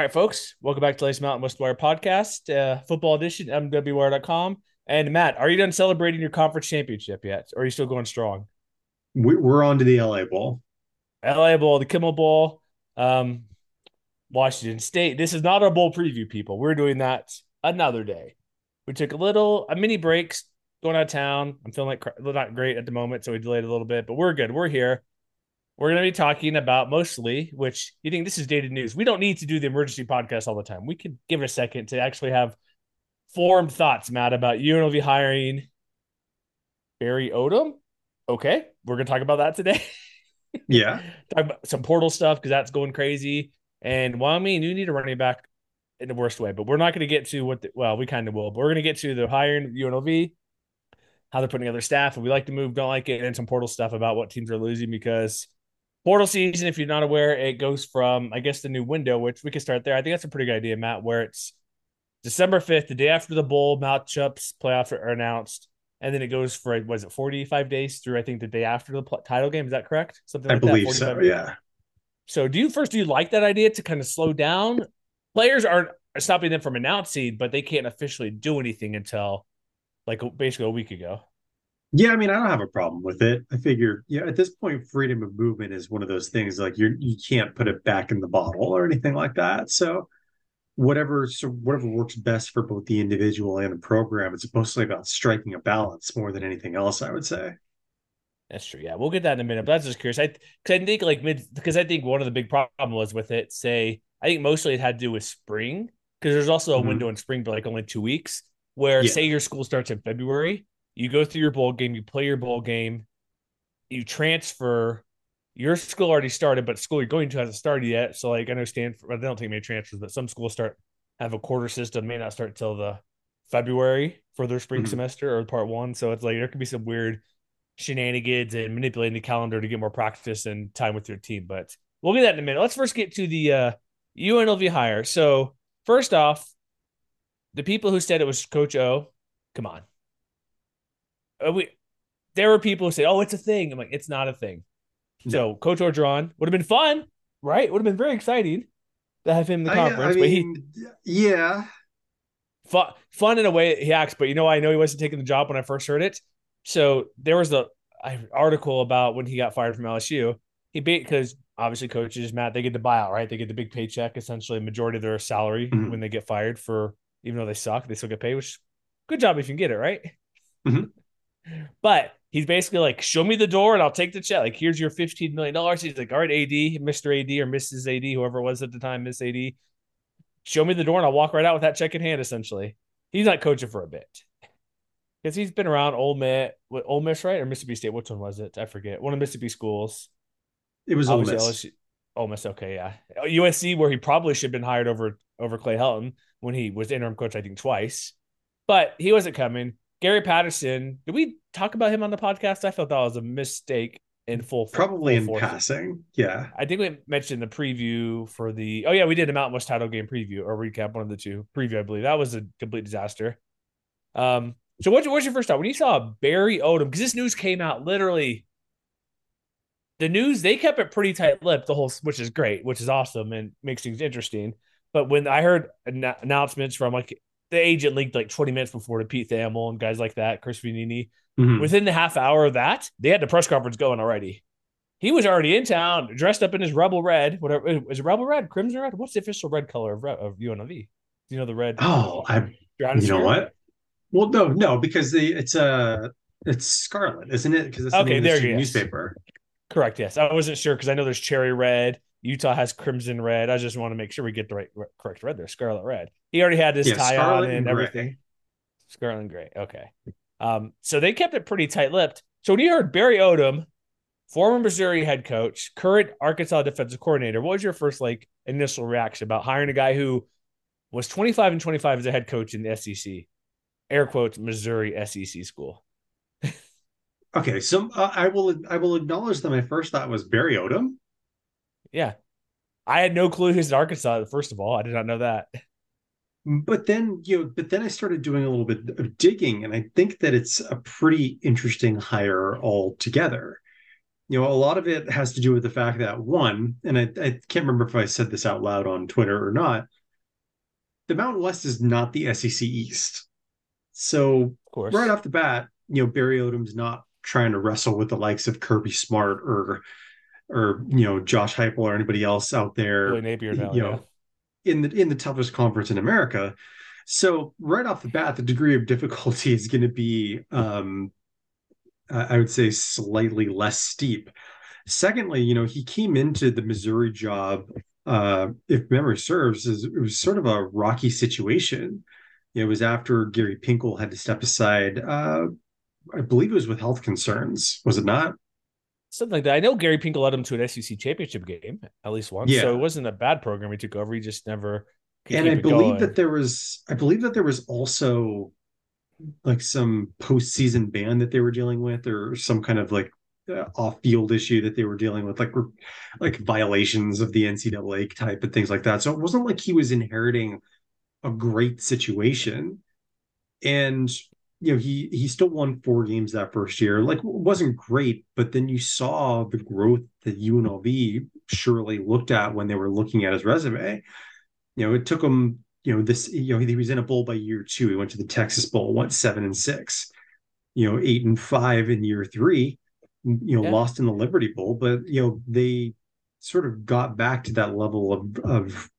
All right, folks, welcome back to Lace Mountain West Wire podcast, uh, football edition, MWWire.com. And Matt, are you done celebrating your conference championship yet? Or are you still going strong? We- We're on to the LA Bowl. LA Bowl, the Kimmel Bowl, um, Washington State. This is not our bowl preview, people. We're doing that another day. We took a little, a mini breaks going out of town. I'm feeling like not great at the moment, so we delayed a little bit, but we're good. We're here. We're going to be talking about mostly, which you think this is dated news. We don't need to do the emergency podcast all the time. We could give it a second to actually have formed thoughts, Matt, about UNLV hiring Barry Odom. Okay, we're going to talk about that today. Yeah. talk about some portal stuff because that's going crazy. And Wyoming, you need a running back in the worst way, but we're not going to get to what. The, well, we kind of will, but we're going to get to the hiring of UNLV, how they're putting together staff, and we like to move, don't like it, and some portal stuff about what teams are losing because portal season. If you're not aware, it goes from I guess the new window, which we can start there. I think that's a pretty good idea, Matt, where it's December fifth, the day after the bowl matchups playoff are announced. And then it goes for was it forty five days through I think the day after the pl- title game is that correct something I like believe that so. days? Yeah. So do you first do you like that idea to kind of slow down? Players aren't stopping them from announcing, but they can't officially do anything until like basically a week ago. Yeah, I mean, I don't have a problem with it. I figure, yeah, at this point, freedom of movement is one of those things like you're you can't put it back in the bottle or anything like that. So whatever so whatever works best for both the individual and the program, it's mostly about striking a balance more than anything else, I would say. That's true. Yeah, we'll get that in a minute. But that's just curious. I because I think like mid because I think one of the big problem was with it. Say I think mostly it had to do with spring because there's also a Mhm. window in spring, but like only two weeks. Where Yeah. say your school starts in February, you go through your bowl game, you play your bowl game, you transfer. Your school already started, but school you're going to hasn't started yet. So like I know Stanford, they don't take many transfers, but some schools start have a quarter system, may not start till the February for their spring Mhm. semester or part one. So it's like there could be some weird shenanigans and manipulating the calendar to get more practice and time with your team. But we'll get that in a minute. Let's first get to the uh, UNLV hire. So first off, the people who said it was Coach O, come on. Uh, we, there were people who said, "Oh, it's a thing." I'm like, "It's not a thing." So Coach Orgeron would have been fun, right? Would have been very exciting to have him in the I- conference. I but he yeah. fun, fun in a way he acts. But you know, I know he wasn't taking the job when I first heard it. So there was the article about when he got fired from LSU. He beat because obviously coaches, Matt, they get the buyout, right? They get the big paycheck, essentially majority of their salary mm-hmm. when they get fired for even though they suck, they still get paid, which good job if you can get it, right? Mm-hmm. But he's basically like, show me the door and I'll take the check. Like, here's your $15 million. He's like, all right, AD, Mr. AD or Mrs. AD, whoever it was at the time, Miss AD, show me the door and I'll walk right out with that check in hand, essentially. He's not coaching for a bit. Because he's been around Ole Miss, what, Ole Miss, right? Or Mississippi State. Which one was it? I forget. One of Mississippi schools. It was Ole Miss. LSU, Ole Miss, okay, yeah. USC, where he probably should have been hired over over Clay Helton when he was interim coach, I think twice. But he wasn't coming. Gary Patterson, did we talk about him on the podcast? I felt that was a mistake in full. Probably full in passing. Yeah. I think we mentioned the preview for the. Oh yeah, we did a Mountain West title game preview or recap, one of the two preview. I believe that was a complete disaster. Um. So what's, what's your first thought when you saw Barry Odom? Because this news came out literally. The news they kept it pretty tight lipped the whole, which is great, which is awesome and makes things interesting. But when I heard an- announcements from like the agent leaked like 20 minutes before to Pete Thamel and guys like that, Chris Vannini. Mm-hmm. Within the half hour of that, they had the press conference going already. He was already in town, dressed up in his rebel red. Whatever is it, rebel red, crimson red? What's the official red color of, of UNLV? Do you know the red? Oh, I. You know what? Well, no, no, because the it's a uh, it's scarlet, isn't it? Because it's okay. there you newspaper. Correct. Yes, I wasn't sure because I know there's cherry red. Utah has crimson red. I just want to make sure we get the right correct red there. Scarlet red. He already had his yeah, tie on and, and everything. Scarlet and gray. Okay. Um, so they kept it pretty tight lipped. So when you heard Barry Odom, former Missouri head coach, current Arkansas defensive coordinator, what was your first like initial reaction about hiring a guy who was 25 and 25 as a head coach in the SEC? Air quotes Missouri SEC school. okay, so uh, I will I will acknowledge that my first thought was Barry Odom. Yeah. I had no clue he's in Arkansas, first of all. I did not know that. But then, you know, but then I started doing a little bit of digging, and I think that it's a pretty interesting hire altogether. You know, a lot of it has to do with the fact that one, and I, I can't remember if I said this out loud on Twitter or not, the Mountain West is not the SEC East. So right off the bat, you know, Barry Odom's not trying to wrestle with the likes of Kirby Smart or or you know Josh Heupel or anybody else out there, Billy Napier now, you know, yeah. in the in the toughest conference in America. So right off the bat, the degree of difficulty is going to be, um, I would say, slightly less steep. Secondly, you know, he came into the Missouri job, uh, if memory serves, is it was sort of a rocky situation. It was after Gary Pinkel had to step aside. Uh, I believe it was with health concerns, was it not? Something like that. I know Gary Pinkel led him to an SEC championship game at least once, yeah. so it wasn't a bad program he took over. He just never. And I believe going. that there was, I believe that there was also like some postseason ban that they were dealing with, or some kind of like uh, off-field issue that they were dealing with, like like violations of the NCAA type and things like that. So it wasn't like he was inheriting a great situation. And you know he he still won four games that first year. Like wasn't great but then you saw the growth that UNLV surely looked at when they were looking at his resume. You know it took him you know this you know he was in a bowl by year two. He went to the Texas Bowl went seven and six you know eight and five in year three you know yeah. lost in the Liberty Bowl but you know they sort of got back to that level of of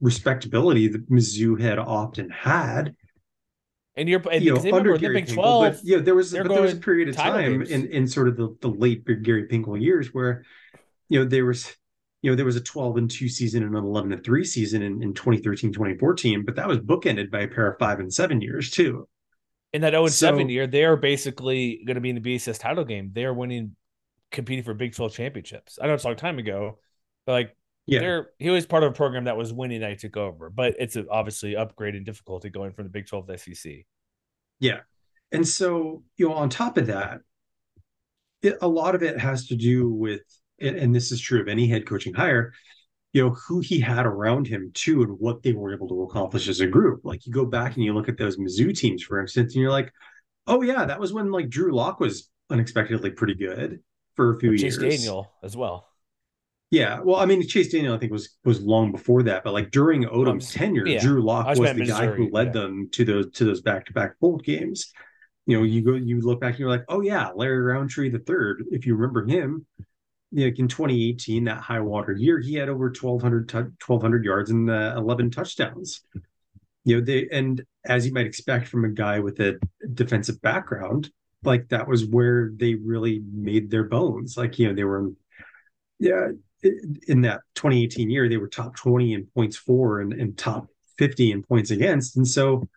respectability that Mizzou had often had and you're and you know, under Gary Big Pinkel, 12, but yeah, there was but there was a period of time in, in sort of the, the late Gary Pinkel years where you know there was you know there was a 12 and 2 season and an 11 and 3 season in, in 2013 2014 but that was bookended by a pair of 5 and 7 years too. In that 0 and so, 7 year they're basically going to be in the BCS title game. They're winning competing for Big 12 championships. I know it's a long time ago but like yeah. They're, he was part of a program that was winning. I took over, but it's obviously upgrade in difficulty going from the Big 12 to SEC. Yeah. And so, you know, on top of that, it, a lot of it has to do with, and, and this is true of any head coaching hire, you know, who he had around him too and what they were able to accomplish as a group. Like you go back and you look at those Mizzou teams, for instance, and you're like, oh, yeah, that was when like Drew Lock was unexpectedly pretty good for a few years. Chase Daniel as well. Yeah, well, I mean, Chase Daniel, I think was was long before that, but like during Odom's tenure, yeah. Drew Lock was, was the meant guy who led yeah. them to those to those back to back bowl games. You know, you go, you look back, and you're like, oh yeah, Larry Rountree the third. If you remember him, like in 2018, that high water year, he had over 1,200 tu- 1,200 yards and uh, 11 touchdowns. You know, they and as you might expect from a guy with a defensive background, like that was where they really made their bones. Like you know, they were, yeah, in that 2018 year, they were top 20 in points for and, and top 50 in points against. And so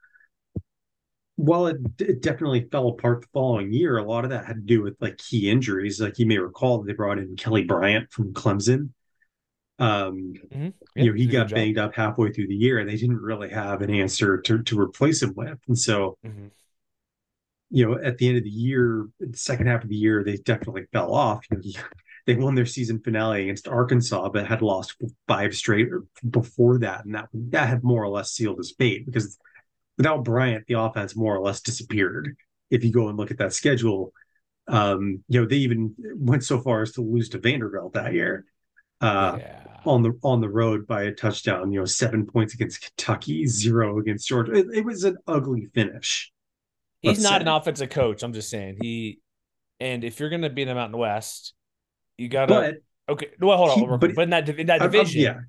while it, it definitely fell apart the following year, a lot of that had to do with like key injuries. Like you may recall, they brought in Kelly Bryant from Clemson. Um, Mhm. you know, he got job. banged up halfway through the year, and they didn't really have an answer to to replace him with. And so, Mhm. you know, at the end of the year, the second half of the year, they definitely fell off. You know, they won their season finale against Arkansas, but had lost five straight before that, and that that had more or less sealed his fate because without Bryant, the offense more or less disappeared. If you go and look at that schedule, um, you know, they even went so far as to lose to Vanderbilt that year. Uh, yeah. on the on the road by a touchdown. You know, seven points against Kentucky, zero against Georgia. It, it was an ugly finish. He's not say. an offensive coach. I'm just saying he. And if you're going to be in the Mountain West, you got to. Okay. Well, hold on. he- but- But in that in that I- division, yeah,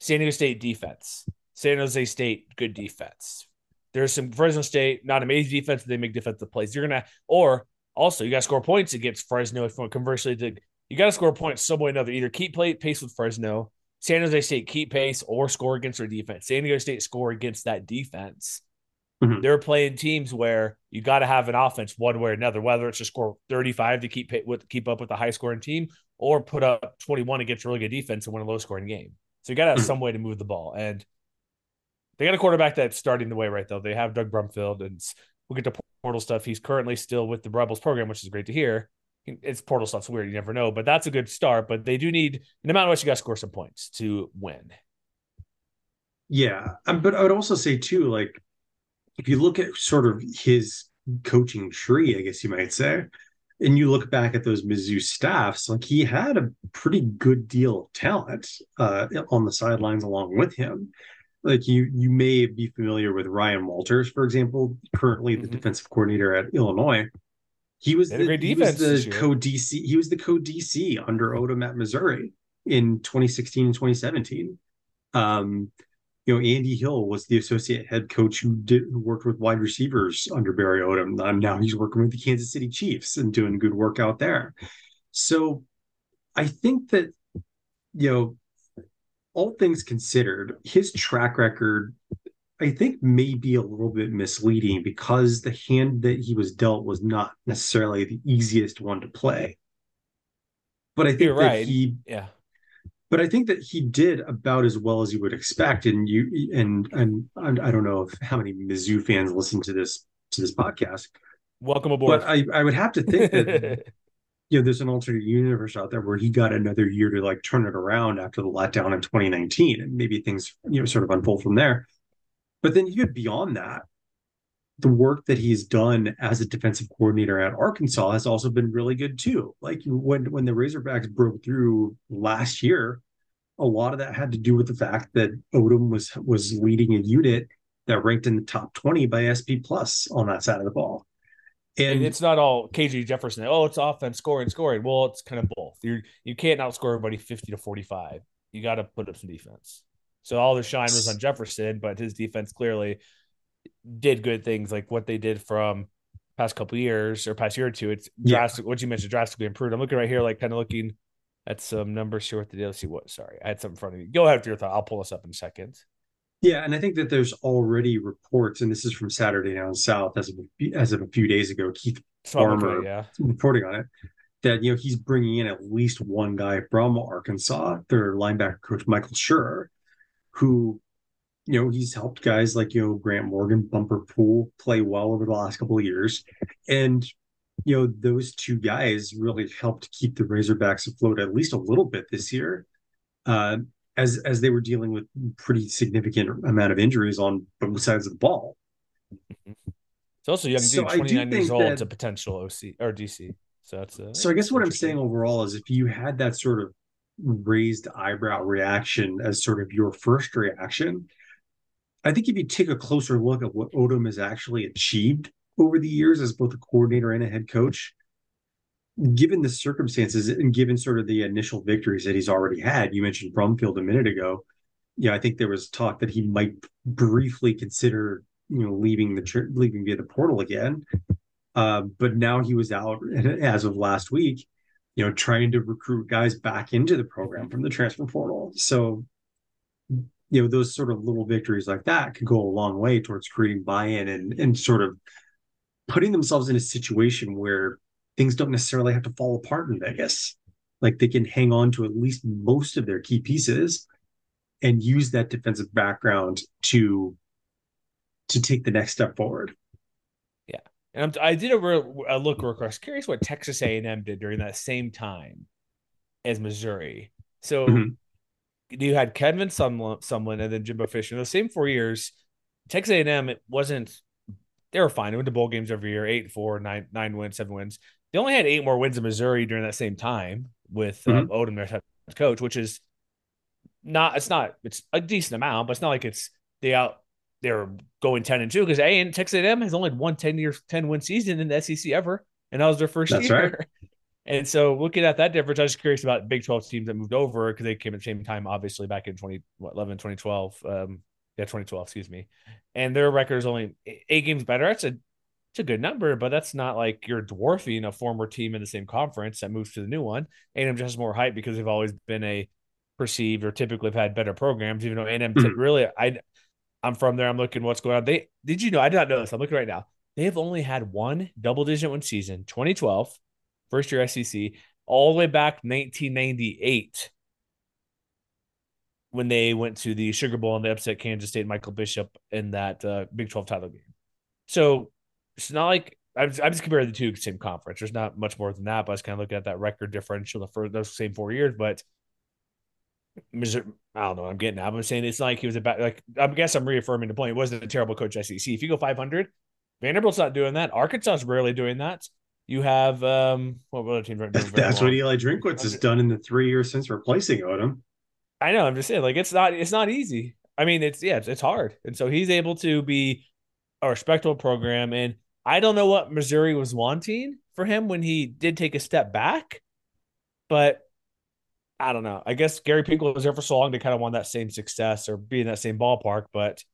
San Diego State defense, San Jose State good defense. There's some Fresno State not amazing defense. But they make defensive plays. You're gonna or also you got to score points against Fresno. If conversely, to, you got to score points some way or another. Either keep play, pace with Fresno, San Jose State keep pace, or score against their defense. San Diego State score against that defense. Mhm. They're playing teams where you got to have an offense one way or another, whether it's to score 35 to keep pa- with keep up with the high scoring team, or put up 21 against a really good defense and win a low scoring game. So you got to have Mhm. some way to move the ball. And they got a quarterback that's starting the way right though. They have Doug Brumfield, and we'll get to portal stuff. He's currently still with the Rebels program, which is great to hear. It's portal stuff's weird, you never know, but that's a good start. But they do need, no matter what, you got to score some points to win. yeah. Um, but I would also say too, like if you look at sort of his coaching tree, I guess you might say, and you look back at those Mizzou staffs, like he had a pretty good deal of talent uh, on the sidelines along with him. Like you, you may be familiar with Ryan Walters, for example, currently the Mhm. defensive coordinator at Illinois. He was They had a the, he was the co DC. He was the co DC under Odom at Missouri in 2016 and 2017. Um, you know, Andy Hill was the associate head coach who did who worked with wide receivers under Barry Odom. And now he's working with the Kansas City Chiefs and doing good work out there. So I think that, you know, all things considered, his track record, I think, may be a little bit misleading because the hand that he was dealt was not necessarily the easiest one to play. But I think You're that right. he Yeah. But I think that he did about as well as you would expect. And you and and I don't know if how many Mizzou fans listen to this to this podcast, Welcome aboard. but I I would have to think that you know there's an alternate universe out there where he got another year to like turn it around after the letdown in 2019, and maybe things you know sort of unfold from there. But then you get beyond that, the work that he's done as a defensive coordinator at Arkansas has also been really good too. Like when when the Razorbacks broke through last year, a lot of that had to do with the fact that Odom was was leading a unit that ranked in the top 20 by SP plus on that side of the ball. And And it's not all KJ Jefferson. Oh, it's offense scoring, scoring. Well, it's kind of both. You you can't outscore everybody fifty to forty five. You got to put up some defense. So all the shine was on Jefferson, but his defense clearly did good things like what they did from past couple years or past year or two. It's Yeah. drastic. What you mentioned drastically improved. I'm looking right here, like kind of looking at some numbers here with the deal. Let's see what. Sorry, I had something in front of me. Go ahead with your thought. I'll pull this up in a second. Yeah, and I think that there's already reports, and this is from Saturday Down South as of as of a few days ago. Keith Farmer yeah. reporting on it that you know he's bringing in at least one guy from Arkansas, their linebacker coach Michael Scherer, who you know he's helped guys like you know Grant Morgan, Bumper Pool play well over the last couple of years, and you know those two guys really helped keep the Razorbacks afloat at least a little bit this year. Uh, as as they were dealing with pretty significant amount of injuries on both sides of the ball. It's also a young dude, do 29 years old. that- It's a potential OC or DC. So that's uh, So I guess what I'm saying overall is if you had that sort of raised eyebrow reaction as sort of your first reaction. I think if you take a closer look at what Odom has actually achieved over the years as both a coordinator and a head coach, given the circumstances and given sort of the initial victories that he's already had, you mentioned Brumfield a minute ago. Yeah, I think there was talk that he might briefly consider, you know, leaving the leaving via the portal again. Uh, but now he was out as of last week, you know, trying to recruit guys back into the program from the transfer portal. So, you know, those sort of little victories like that could go a long way towards creating buy-in and and sort of putting themselves in a situation where things don't necessarily have to fall apart in Vegas. Like they can hang on to at least most of their key pieces and use that defensive background to to take the next step forward. Yeah, and I'm, i did a, real, a look real across. Curious what Texas A&M did during that same time as Missouri. So mm-hmm. You had Kevin Sumlin, Sumlin and then Jimbo Fisher. In those same four years, Texas A&M it wasn't. They were fine. They went to bowl games every year, eight, four, nine, nine wins, seven wins. They only had eight more wins in Missouri during that same time with mm-hmm. um, Odom as coach, which is not. It's not. It's a decent amount, but it's not like it's they out. They're going ten and two because A and Texas A&M has only won ten years, ten win season in the SEC ever, and that was their first That's year. Right. And so looking at that difference, I was curious about Big 12 teams that moved over because they came at the same time, obviously back in 2011, 2012. Um, yeah, 2012, excuse me. And their record is only eight games better. That's a it's a good number, but that's not like you're dwarfing a former team in the same conference that moves to the new one. A&M just has more hype because they've always been a perceived or typically have had better programs, even though A&M mm-hmm. really I I'm from there. I'm looking what's going on. They did you know I did not know this. I'm looking right now. They have only had one double digit win season, 2012, first year SEC, all the way back 1998 when they went to the Sugar Bowl and they upset Kansas State Michael Bishop in that uh, Big 12 title game. So it's not like I'm, I'm just comparing the two same conference. There's not much more than that, but I was kind of looking at that record differential the first those same four years. But I don't know I'm getting at. I'm saying it's not like he was about like I guess I'm reaffirming the point. It wasn't a terrible coach SEC. If you go 500, Vanderbilt's not doing that. Arkansas is rarely doing that. You have um what other team? That's, that's what Eli Drinkwitz has done in the three years since replacing Odom. I know. I'm just saying, like it's not it's not easy. I mean, it's yeah, it's, it's hard, and so he's able to be a respectable program and I don't know what Missouri was wanting for him when he did take a step back, but I don't know. I guess Gary Pinkel was there for so long to kind of want that same success or be in that same ballpark, but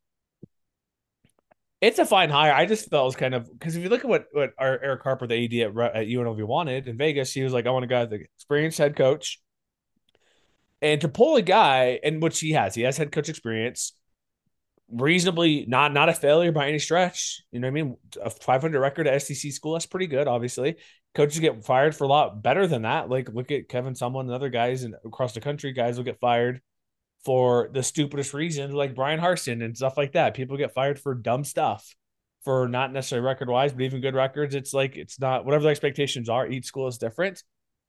it's a fine hire. I just felt it was kind of because if you look at what what our Erick Harper, the AD at, at UNLV, wanted in Vegas, he was like, I want a guy the experienced head coach. And to pull a guy, and which he has, he has head coach experience reasonably not not a failure by any stretch. You know what I mean? A 500 record at SEC school that's pretty good. Obviously, coaches get fired for a lot better than that. Like look at Kevin Sumlin and other guys and across the country, guys will get fired for the stupidest reasons, like Bryan Harsin and stuff like that. People get fired for dumb stuff, for not necessarily record wise, but even good records. It's like it's not whatever the expectations are. Each school is different.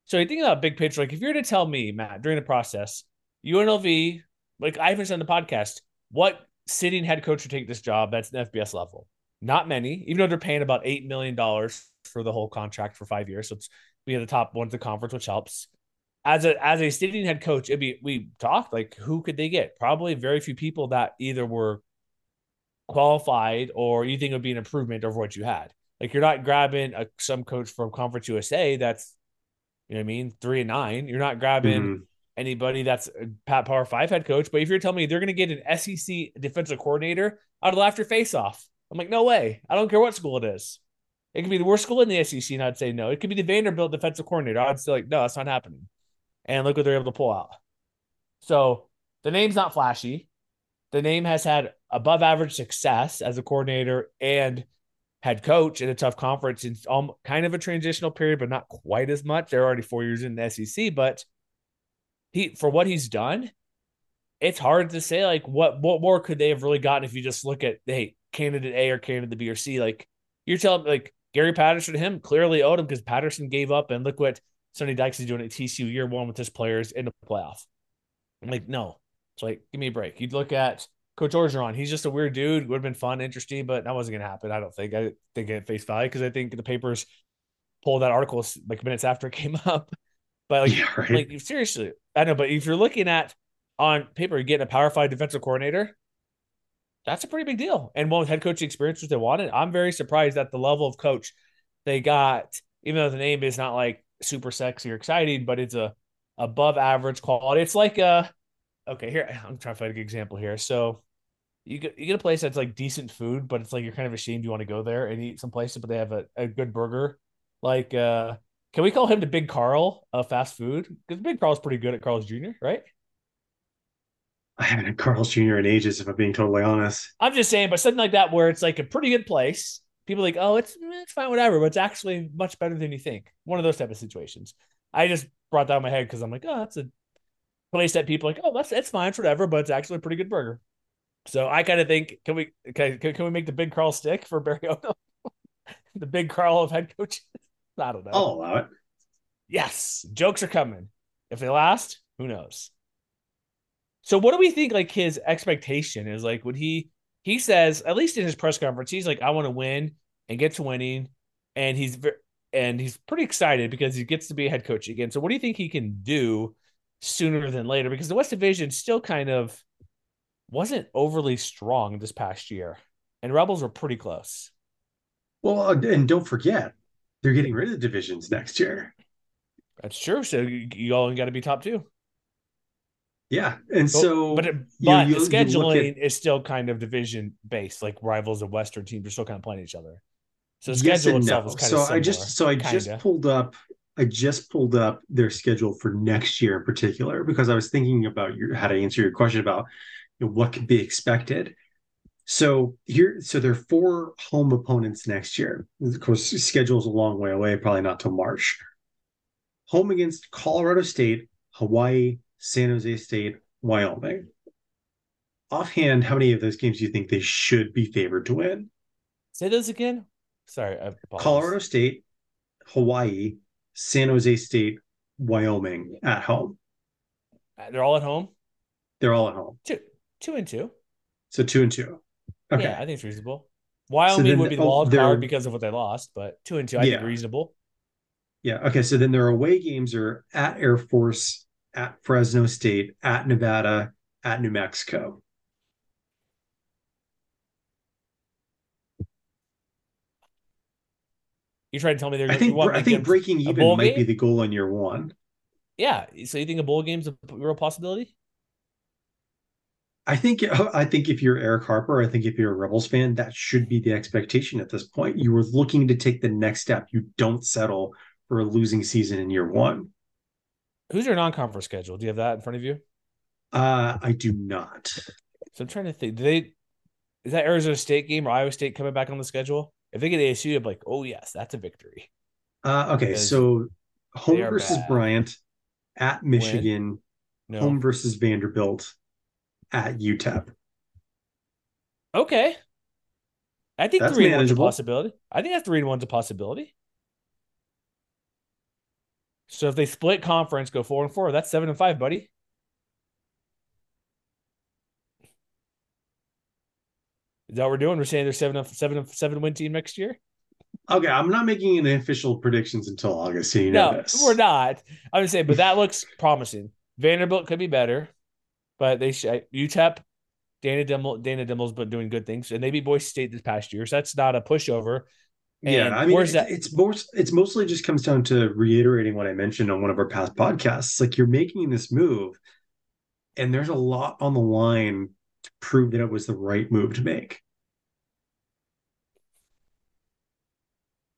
So you think about big picture. Like if you were to tell me, Matt, during the process, UNLV, like I haven't said the podcast, what sitting head coach would take this job that's an FBS level. Not many, even though they're paying about $8 million for the whole contract for five years. So it's we be the top one to the conference, which helps. As a as a sitting head coach, it'd be we talked like who could they get? Probably very few people that either were qualified or you think would be an improvement over what you had. Like you're not grabbing a, some coach from Conference USA that's you know what I mean, three and nine. You're not grabbing mm-hmm anybody that's a Pat Power Five head coach. But if you're telling me they're going to get an SEC defensive coordinator, I'd laugh your face off. I'm like, no way. I don't care what school it is. It could be the worst school in the SEC, and I'd say no. It could be the Vanderbilt defensive coordinator. I'd say like, no, that's not happening. And look what they're able to pull out. So the name's not flashy. The name has had above average success as a coordinator and head coach in a tough conference in kind of a transitional period, but not quite as much. They're already four years in the SEC, but he for what he's done, it's hard to say like what what more could they have really gotten if you just look at hey candidate A or candidate B or C. Like you're telling like Gary Patterson, him clearly owed him because Patterson gave up and look what Sonny Dykes is doing at TCU year one with his players in the playoff. I'm like, no. It's like, give me a break. You'd look at Coach Orgeron. He's just a weird dude. Would have been fun, interesting, but that wasn't gonna happen. I don't think. I think at face value because I think the papers pulled that article like minutes after it came up. But like, Yeah, right. like seriously, I know. But if you're looking at on paper, you're getting a Power Five defensive coordinator. That's a pretty big deal. And one with head coaching experience, which they wanted. I'm very surprised at the level of coach they got, even though the name is not like super sexy or exciting, but it's a above average quality. It's like a okay, here I'm trying to find a good example here. So you get you get a place that's like decent food, but it's like you're kind of ashamed you want to go there and eat some places, but they have a, a good burger. Like uh can we call him the Big Carl of fast food? Because Big Carl's pretty good at Carl's Jr., right? I haven't had Carl's Jr. in ages, if I'm being totally honest. I'm just saying, but something like that where it's like a pretty good place. People like, oh, it's mm, it's fine, whatever, but it's actually much better than you think. One of those type of situations. I just brought that in my head because I'm like, oh, that's a place that people are like, oh, that's it's fine, it's whatever, but it's actually a pretty good burger. So I kind of think, can we can, can we make the big Carl stick for Barry Odom? the big Carl of head coaches? I don't know. I'll allow it. Yes, jokes are coming. If they last, who knows? So what do we think like his expectation is like would he he says at least in his press conference he's like I want to win and get to winning and he's ve- and he's pretty excited because he gets to be a head coach again. So what do you think he can do sooner than later because the West Division still kind of wasn't overly strong this past year and Rebels were pretty close. Well, uh, and don't forget, they're getting rid of the divisions next year. That's true. So you all got to be top two. Yeah, and so but it, but you- you look scheduling at- is still kind of division based. Like rivals of Western teams are still kind of playing each other. So the Yes schedule and itself no. is kind so of similar. I just so I just kinda. pulled up I just pulled up their schedule for next year in particular because I was thinking about your how to answer your question about you know, what could be expected. So here, so there are four home opponents next year. Of course, schedule's a long way away, probably not till March. Home against Colorado State, Hawaii, San Jose State, Wyoming. Offhand, how many of those games do you think they should be favored to win? say those again. Sorry. Colorado State, Hawaii, San Jose State, Wyoming at home. Uh, They're all at home. They're all at home. Two, two and two. So two and two. Okay. Yeah, I think it's reasonable. Wyoming then would be the oh, wild they're- card because of what they lost, but two and two, I Yeah. think reasonable. Yeah. Okay. So then their away games are at Air Force, at Fresno State, at Nevada, at New Mexico. You trying to tell me they're I think I think breaking even might be the goal in year one. Yeah. So you think a bowl game's a real possibility? I think uh, I think if you're Erick Harper, I think if you're a Rebels fan, that should be the expectation at this point. You were looking to take the next step. You don't settle for a losing season in year one. Who's your non-conference schedule? Do you have that in front of you? Uh, I do not. So I'm trying to think. Do they is that Arizona State game or Iowa State coming back on the schedule? If they get ASU, I'm like, oh yes, that's a victory. Uh, okay, Because so home versus bad. Bryant, at Michigan, No. home versus Vanderbilt, at UTEP. Okay. I think That's three and one's a manageable. possibility. I think that three and one's a possibility. So if they split conference, go four and four, that's seven and five, buddy. Is that what we're doing? We're saying they're seven of seven of seven win team next year? Okay, I'm not making any official predictions until August, so you know no, this. we're not. I'm just saying, but that looks promising. Vanderbilt could be better, but they should UTEP, Dana Dimel, Dana Dimel's been doing good things, and they beat Boise State this past year, so that's not a pushover. Yeah, And I mean, where's it- that? it's most it's mostly just comes down to reiterating what I mentioned on one of our past podcasts. Like you're making this move, and there's a lot on the line to prove that it was the right move to make.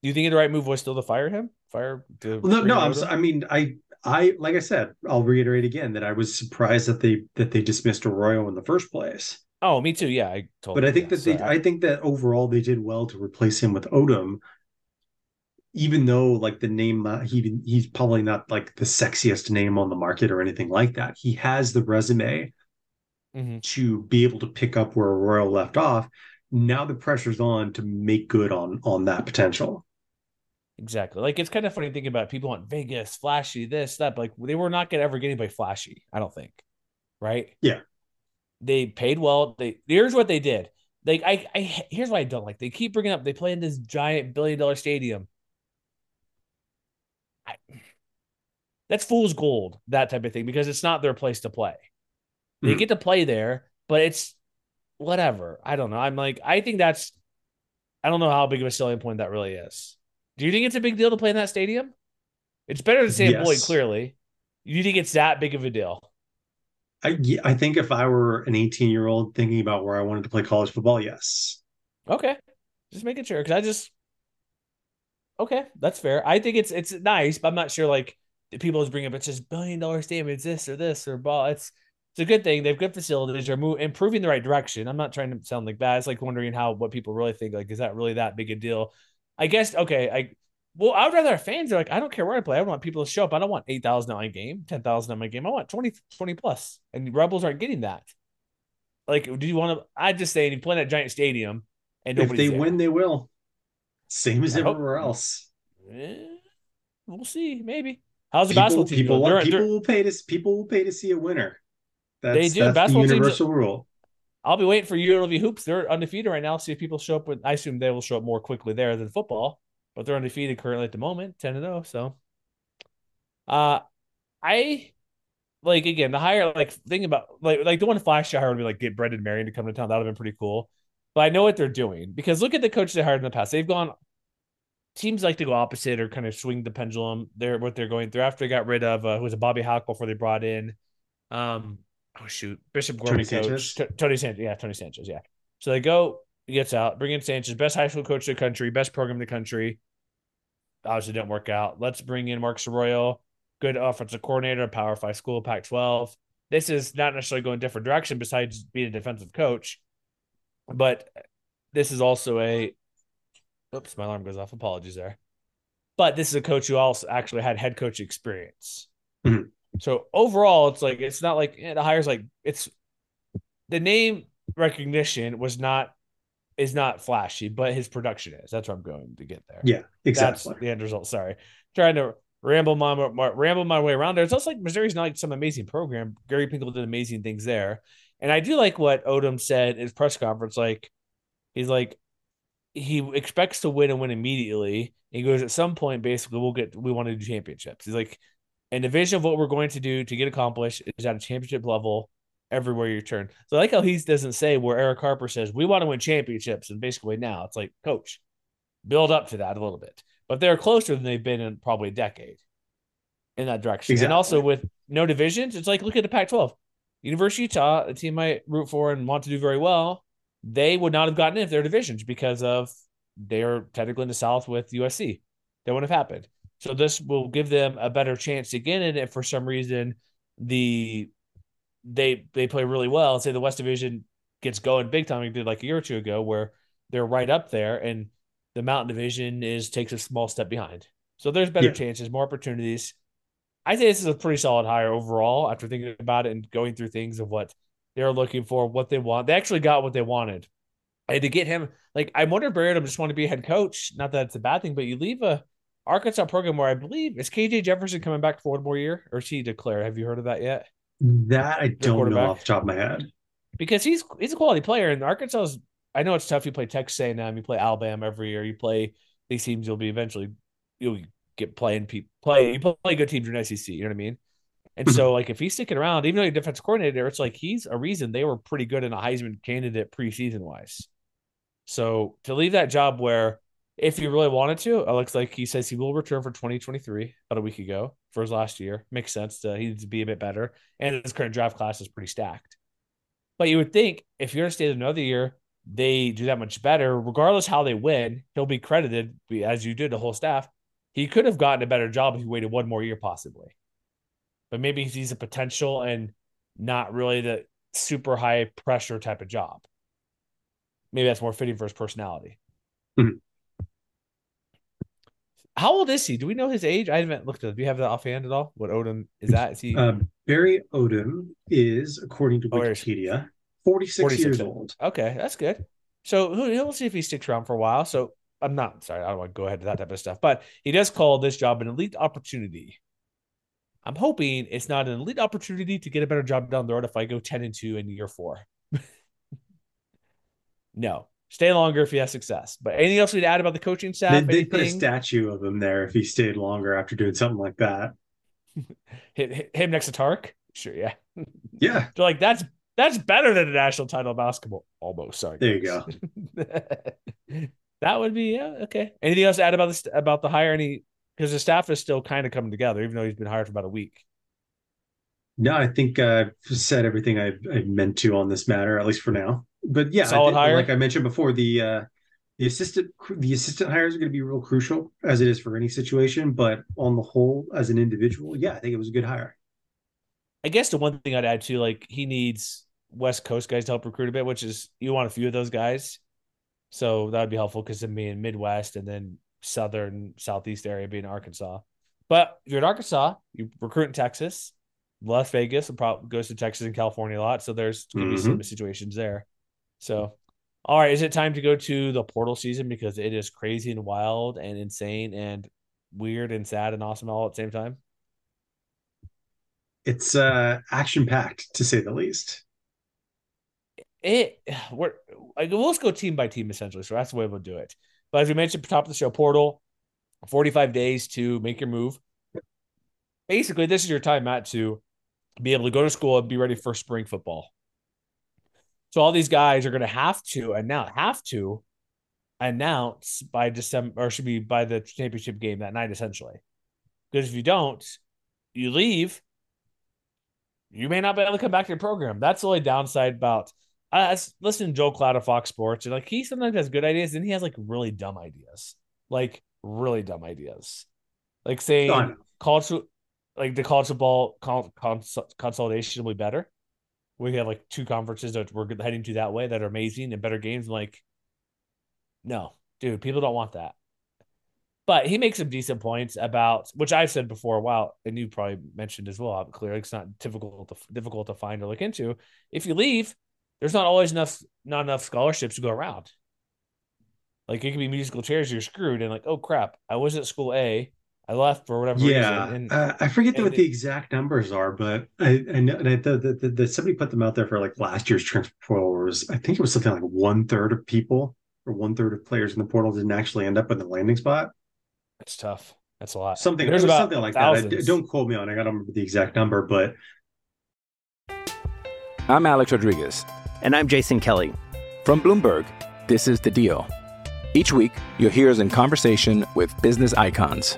Do you think the right move was still to fire him? Fire? To Well, no, no, I'm, I mean, I, I, like I said, I'll reiterate again that I was surprised that they that they dismissed Arroyo in the first place. Oh, me too. Yeah, I told. But I think that they, I think that overall they did well to replace him with Odom, even though like the name uh, he he's probably not like the sexiest name on the market or anything like that. He has the resume mm-hmm. to be able to pick up where Arroyo left off. Now the pressure's on to make good on on that potential. exactly. Like it's kind of funny thinking about it. people want Vegas, flashy, this, that. But like they were not gonna ever get anybody flashy. I don't think. Right? Yeah. They paid well. They here's what they did. Like I, I here's what I don't like. They keep bringing up. They play in this giant billion dollar stadium. I, that's fool's gold, that type of thing, because it's not their place to play. They Hmm. get to play there, but it's whatever. I don't know. I'm like, I think that's, I don't know how big of a selling point that really is. Do you think it's a big deal to play in that stadium? It's better than Sam Boyd, clearly. You think it's that big of a deal? I, I think if I were an 18 year old thinking about where I wanted to play college football, yes. Okay, just making sure because I just okay, that's fair. I think it's it's nice, but I'm not sure like people is bringing up it's just billion dollar stadium, it's this or this or ball. It's it's a good thing. They've good facilities. They're move, improving the right direction. I'm not trying to sound like bad. It's like wondering how what people really think. Like, is that really that big a deal? I guess okay. I well, I would rather our fans are like, I don't care where I play. I want people to show up. I don't want eight thousand on my game, ten thousand on my game. I want 20, 20 plus. And Rebels aren't getting that. Like, do you want to? I just say, you play in that giant stadium, and If they there, win, they will. Same as I hope- everywhere else. Eh, we'll see. Maybe. How's the People, basketball team people. They're- people they're- will pay to people will pay to see a winner. That's, They do. That's Basketball the teams- universal rule. I'll be waiting for UNLV hoops. They're undefeated right now. See if people show up with. I assume they will show up more quickly there than football, but they're undefeated currently at the moment, ten and zero. So, uh, I like again the higher like thing about like like the one flash I hired would be like get Brennan Marion to come to town. That would have been pretty cool. But I know what they're doing because look at the coaches they hired in the past. They've gone teams like to go opposite or kind of swing the pendulum. They're what they're going through after they got rid of uh, who was a Bobby Hauck before they brought in um oh shoot Bishop Tony Gorman coach Sanchez? T- Tony Sanchez yeah Tony Sanchez yeah so they go gets out. Bring in Sanchez best high school coach in the country best program in the country. Obviously didn't work out. Let's bring in Marcus Arroyo good offensive coordinator Power Five school Pac twelve. This is not necessarily going a different direction besides being a defensive coach but this is also a oops my alarm goes off. Apologies there. But this is a coach who also actually had head coach experience. Mhm. so overall it's like it's not like the hires like it's the name recognition was not is not flashy but his production is. That's what i'm going to get there. Yeah, exactly. that's the end result. Sorry. Trying to ramble my, my ramble my way around there. It's also like missouri's not like some amazing program. Gary pinkel did amazing things there. And i do like what odom said in his press conference. Like he's like he expects to win and win immediately. He goes at some point, basically, we'll get we want to do championships. He's like, and the vision of what we're going to do to get accomplished is at a championship level everywhere you turn. So I like how he doesn't say where Erick Harper says we want to win championships, and basically now it's like, coach, build up to that a little bit. But they're closer than they've been in probably a decade in that direction. And also with no divisions, it's like look at the Pac-12. University of Utah, a team I root for and want to do very well, they would not have gotten in if they're divisions because of they're technically in the South with USC. That wouldn't have happened. So this will give them a better chance to get in if for some reason the they they play really well. and Say the West Division gets going big time, like did like a year or two ago, where they're right up there, and the Mountain Division is takes a small step behind. So there's better Yeah. chances, more opportunities. I think this is a pretty solid hire overall after thinking about it and going through things of what they're looking for, what they want. They actually got what they wanted. And to get him, like, I wonder if Barrett just want to be a head coach. Not that it's a bad thing, but you leave a Arkansas program where I believe is KJ Jefferson coming back for one more year, or is he declared? Have you heard of that yet? That I don't know off the top of my head. Because he's he's a quality player, and Arkansas's. I know it's tough. You play Texas A&M, you play Alabama every year. You play these teams. You'll be eventually you'll get playing people play. You play good teams in SEC. You know what I mean? And so, mm-hmm. like, if he's sticking around, even though he's defense coordinator, it's like he's a reason they were pretty good in a Heisman candidate preseason wise. So to leave that job where, if he really wanted to, it looks like he says he will return for 2023 about a week ago for his last year. Makes sense. To, he needs to be a bit better, and his current draft class is pretty stacked. But you would think if you're to stay another year, they do that much better. Regardless how they win, he'll be credited as you did the whole staff. He could have gotten a better job if he waited one more year, possibly. But maybe he sees a potential and not really the super high pressure type of job. Maybe that's more fitting for his personality. Mhm. How old is he? Do we know his age? I haven't looked at it. Do you have that offhand at all? What Odom is that? Is he Uh, Barry Odom is, according to Oh, Wikipedia, 46, 46 years old. Okay, that's good. So who- he'll see if he sticks around for a while. So I'm not sorry, I don't want to go ahead to that type of stuff, but he does call this job an elite opportunity. I'm hoping it's not an elite opportunity to get a better job down the road if I go 10 and 2 in year four. no, stay longer if he has success. But anything else we'd add about the coaching staff? They, they put a statue of him there if he stayed longer after doing something like that. hit, hit him next to Tark. Sure, yeah, Yeah. They're like that's that's better than a national title of basketball. Almost. Sorry. There you go. that would be yeah okay. Anything else to add about this about the hire? Any because the staff is still kind of coming together, even though he's been hired for about a week. No, I think I've said everything I, I meant to on this matter, at least for now. But yeah, Solid I think- hire? like I mentioned before, the uh, the assistant the assistant hires are going to be real crucial as it is for any situation. But on the whole, as an individual, yeah, I think it was a good hire. I guess the one thing I'd add to like he needs West Coast guys to help recruit a bit, which is you want a few of those guys. So that would be helpful because of being Midwest and then Southern Southeast area being Arkansas. But if you're in Arkansas, you recruit in Texas, Las Vegas, and probably goes to Texas and California a lot. So there's going to be some situations there. So, all right, is it time to go to the portal season because it is crazy and wild and insane and weird and sad and awesome all at the same time? It's uh, action packed to say the least. it we're like we'll just go team by team essentially. So that's the way we'll do it. But as we mentioned at the top of the show, portal, 45 days to make your move. Basically, this is your time, Matt, to be able to go to school and be ready for spring football. So all these guys are going to have to and now have to announce by December or should be by the championship game that night, essentially. Because if you don't, you leave, you may not be able to come back to your program. That's the only downside about I was listening to Joel Klatt of Fox Sports, and like he sometimes has good ideas, and he has like really dumb ideas, like really dumb ideas, like saying college, like the college football con- cons- consolidation will be better. We have like two conferences that we're heading to that way that are amazing and better games. I'm like, no, dude, people don't want that. But he makes some decent points about which I've said before a while, and you probably mentioned as well. Clearly, it's not difficult to difficult to find or look into. If you leave, there's not always enough not enough scholarships to go around. Like it could be musical chairs, you're screwed, and like, oh crap, I was at school A, I left for whatever Yeah, reason. And uh, I forget and what it- the exact numbers are, but I, I know and I, the, the, the, the- somebody put them out there for like last year's transfer portal was I think it was something like one third of people or one third of players in the portal didn't actually end up in the landing spot. it's tough. That's a lot. Something, There's about something like that. I, don't quote me on it. I don't remember the exact number, but I'm Alex Rodriguez. And I'm Jason Kelly. From Bloomberg, this is The Deal. Each week, you'll hear us in conversation with business icons.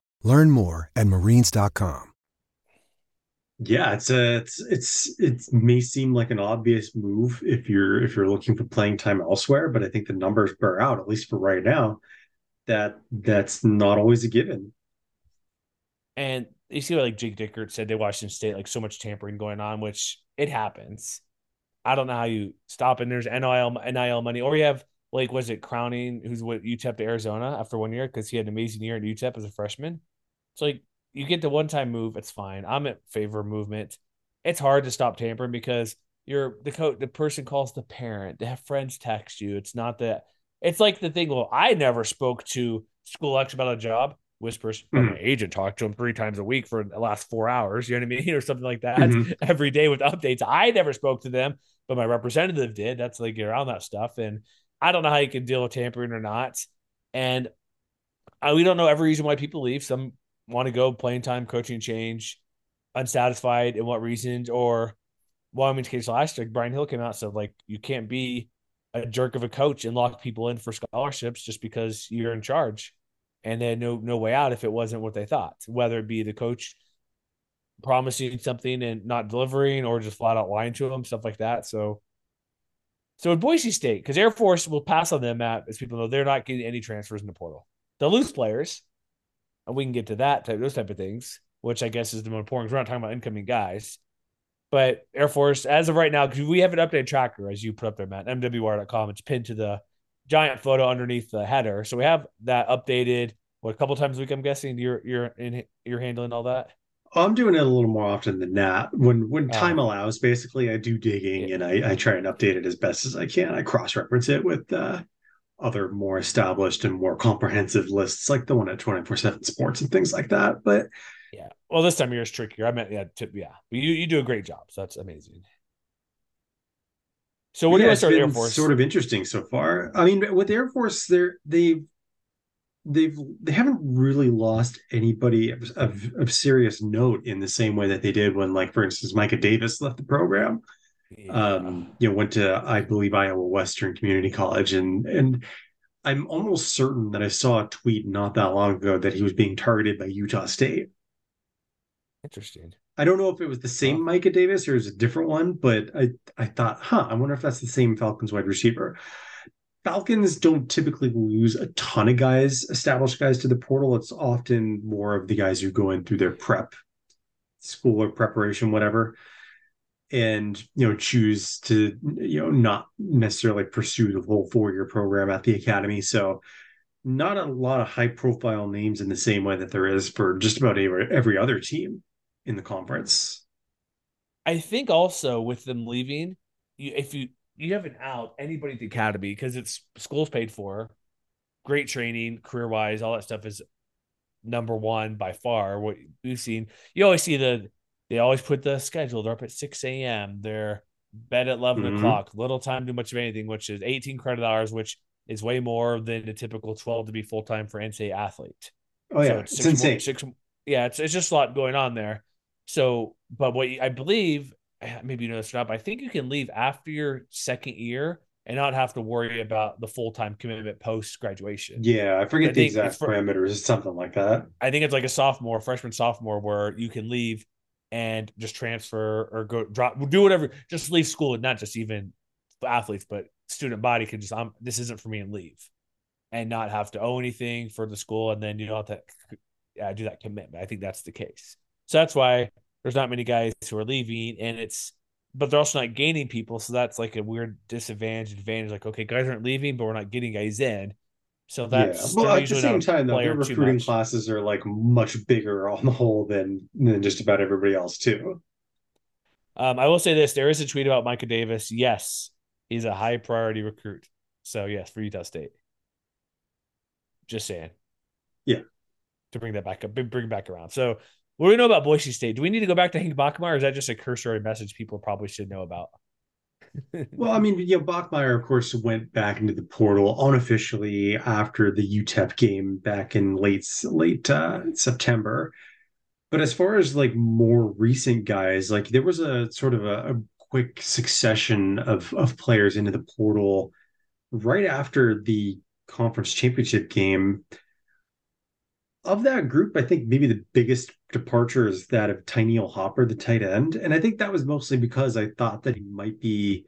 Learn more at marines.com. yeah, it's a it's it's it may seem like an obvious move if you're if you're looking for playing time elsewhere, but I think the numbers bear out, at least for right now, that that's not always a given. And you see what like Jake Dickert said, they Washington State, like so much tampering going on, which it happens. I don't know how you stop and there's NIL NIL money, or you have like was it Cowing, who's with UTEP to Arizona after one year because he had an amazing year at UTEP as a freshman. It's like you get the one time move, it's fine. I'm in favor of movement. It's hard to stop tampering because you're the coach, the person calls the parent, they have friends text you. It's not that it's like the thing. Well, I never spoke to school X about a job. Whispers, but my agent talked to him three times a week for the last four hours. You know what I mean, or something like that. Mhm. Every day with updates. I never spoke to them, but my representative did. That's like around that stuff, and I don't know how you can deal with tampering or not. And uh, we don't know every reason why people leave. Some want to go playing time, coaching change, unsatisfied, and what reasons, or Wyoming's case last year, Brian Hill came out and said like you can't be a jerk of a coach and lock people in for scholarships just because you're in charge, and then no no way out if it wasn't what they thought, whether it be the coach promising something and not delivering, or just flat out lying to them, stuff like that. So. So at Boise State, because Air Force will pass on them at, as people know, they're not getting any transfers in the portal. The loose players, and we can get to that type, those type of things, which I guess is the more important. We're not talking about incoming guys, but Air Force, as of right now, because we have an updated tracker as you put up there, Matt, MWR.com. It's pinned to the giant photo underneath the header, so we have that updated. What a couple times a week? I'm guessing you're you're in you're handling all that. I'm doing it a little more often than that. When when time oh. allows, basically, I do digging yeah. and I, I try and update it as best as I can. I cross reference it with uh, other more established and more comprehensive lists, like the one at 24 7 Sports and things like that. But yeah, well, this time of year is trickier. I meant, yeah, to, yeah, you, you do a great job. So that's amazing. So what yeah, do you want to start Air Force? Sort of interesting so far. I mean, with Air Force, they're they've they've they haven't really lost anybody of, of, of, serious note in the same way that they did when, like, for instance, Micah Davis left the program. Yeah. Um, you know, went to I believe Iowa Western Community College, and and I'm almost certain that I saw a tweet not that long ago that he was being targeted by Utah State. Interesting. I don't know if it was the same oh. Micah Davis or it was a different one, but I I thought, huh, I wonder if that's the same Falcons wide receiver. Falcons don't typically lose a ton of guys, established guys to the portal. It's often more of the guys who go in through their prep school or preparation, whatever, and you know, choose to, you know, not necessarily pursue the whole four-year program at the academy. So not a lot of high profile names in the same way that there is for just about every, every other team in the conference. I think also with them leaving, you, if you you have an out anybody at the academy because it's school's paid for, great training, career wise, all that stuff is number one by far. What we've seen, you always see the they always put the schedule. They're up at six a.m. They're bed at 11 mm-hmm. o'clock. Little time to do much of anything, which is eighteen credit hours, which is way more than the typical twelve to be full time for NCAA athlete. Oh yeah, so it's, it's insane. More, six, yeah, it's it's just a lot going on there. So, but what I believe maybe you know this or not, but I think you can leave after your second year and not have to worry about the full time commitment post graduation. Yeah, I forget I the exact for, parameters. It's something like that. I think it's like a sophomore, freshman, sophomore, where you can leave and just transfer or go drop, do whatever. Just leave school and not just even athletes, but student body can just, I'm, this isn't for me and leave and not have to owe anything for the school. And then you don't have to do that commitment. I think that's the case. So that's why there's not many guys who are leaving, and it's but they're also not gaining people, so that's like a weird disadvantage advantage. Like, okay, guys aren't leaving, but we're not getting guys in. So that's yeah. well at the same time though, their recruiting classes are like much bigger on the whole than than just about everybody else too. Um, I will say this: there is a tweet about Micah Davis. Yes, he's a high priority recruit. So yes, for Utah State. Just saying. Yeah. To bring that back up, bring back around. So what do we know about Boise State? Do we need to go back to Hank Bachmeier, or is that just a cursory message people probably should know about? Well, I mean, you know, Bachmeier, of course, went back into the portal unofficially after the UTEP game back in late late uh, September. But as far as like more recent guys, like there was a sort of a, a quick succession of of players into the portal right after the conference championship game of that group, I think maybe the biggest departure is that of Tyneil Hopper, the tight end. And I think that was mostly because I thought that he might be,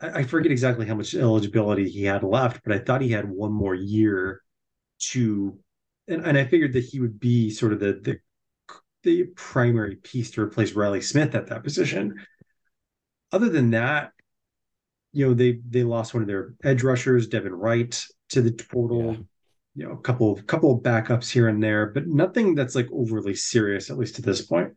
I forget exactly how much eligibility he had left, but I thought he had one more year to, and, and I figured that he would be sort of the, the, the primary piece to replace Riley Smith at that position. Other than that, you know, they they lost one of their edge rushers, Devin Wright, to the portal. Yeah you know a couple of couple of backups here and there, but nothing that's like overly serious, at least at this point.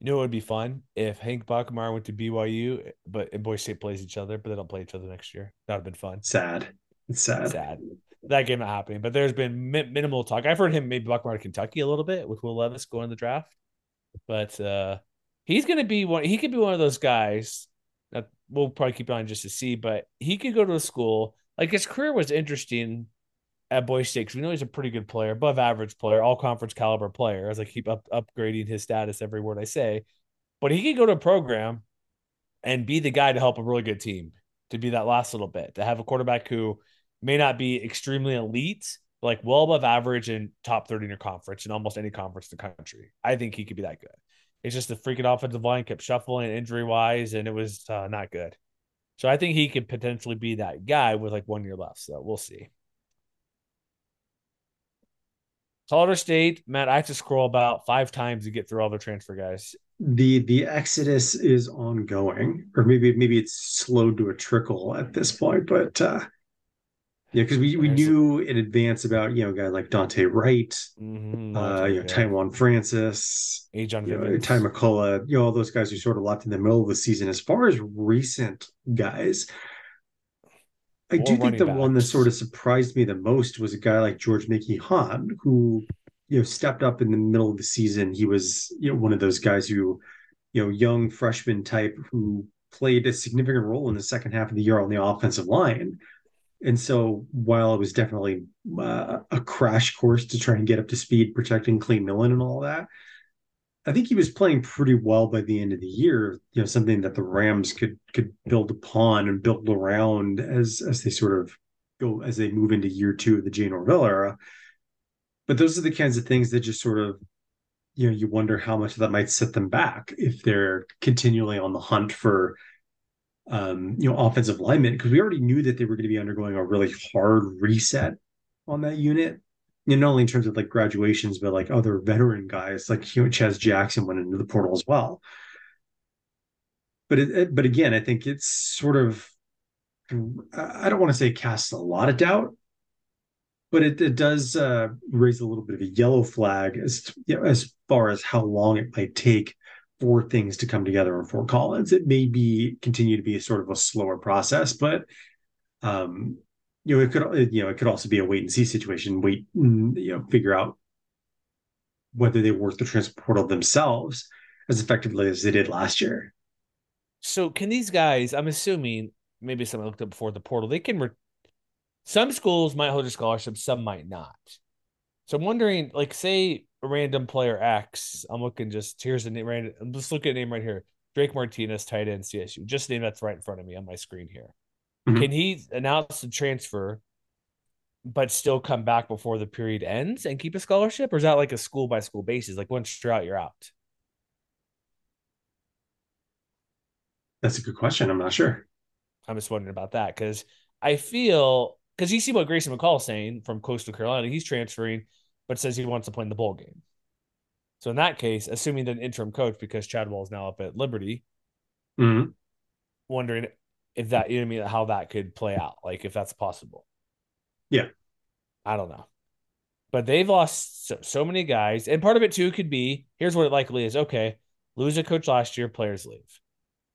You know, it would be fun if Hank Bachmeier went to BYU, but and Boise State plays each other, but they don't play each other next year. That would have been fun. Sad. It's sad. Sad. That game not happening, but there's been mi- minimal talk. I've heard him maybe Bachmeier to Kentucky a little bit with Will Levis going to the draft, but uh he's going to be one. He could be one of those guys that we'll probably keep on just to see, but he could go to a school like his career was interesting at Boise State. We know he's a pretty good player, above average player, all conference caliber player. As I keep up upgrading his status every word I say, but he could go to a program and be the guy to help a really good team to be that last little bit to have a quarterback who may not be extremely elite, like well above average and top 30 in your conference in almost any conference in the country. I think he could be that good. It's just the freaking offensive line kept shuffling injury wise, and it was uh, not good. So I think he could potentially be that guy with like one year left. So we'll see. Colorado State, Matt, I have to scroll about five times to get through all the transfer guys. The the exodus is ongoing, or maybe maybe it's slowed to a trickle at this point, but uh yeah, because we, we knew in advance about you know a guy like Dante Wright, mm-hmm, uh, you know Taiwan Francis, Ajon you know, Ty McCullough, you know all those guys who sort of locked in the middle of the season. As far as recent guys, I do think the backs. one that sort of surprised me the most was a guy like George Mickey Hahn, who you know stepped up in the middle of the season. He was you know one of those guys who, you know, young freshman type who played a significant role in the second half of the year on the offensive line. And so while it was definitely uh, a crash course to try and get up to speed protecting Clay Millen and all that, I think he was playing pretty well by the end of the year. You know, something that the Rams could could build upon and build around as as they sort of go as they move into year two of the Jay Norvell era. But those are the kinds of things that just sort of, you know, you wonder how much that might set them back if they're continually on the hunt for, um, you know, offensive linemen because we already knew that they were going to be undergoing a really hard reset on that unit you know, not only in terms of like graduations, but like other veteran guys, like you know, Chaz Jackson went into the portal as well. But it, but again, I think it's sort of, I don't want to say casts a lot of doubt, but it, it does uh, raise a little bit of a yellow flag as you know, as far as how long it might take for things to come together in Fort Collins. It may be continue to be a sort of a slower process, but um, you know, it could you know it could also be a wait and see situation. Wait, you know, figure out whether they work the transfer portal themselves as effectively as they did last year. So, can these guys? I'm assuming maybe someone looked up before the portal. They can. Re- some schools might hold a scholarship, some might not. So I'm wondering, like, say random player X. I'm looking just here's the name. Random. I'm just looking at name right here. Drake Martinez, tight end, CSU. Just name that's right in front of me on my screen here. Mm-hmm. Can he announce the transfer, but still come back before the period ends and keep a scholarship, or is that like a school by school basis? Like once you're out, you're out. That's a good question. I'm not sure. I'm just wondering about that because I feel because you see what Grayson McCall is saying from Coastal Carolina, he's transferring, but says he wants to play in the bowl game. So in that case, assuming that interim coach because Chadwell is now up at Liberty, mm-hmm. wondering if that you know I mean how that could play out, like if that's possible. Yeah. I don't know. But they've lost so, so many guys. And part of it too could be here's what it likely is. Okay, lose a coach last year, players leave.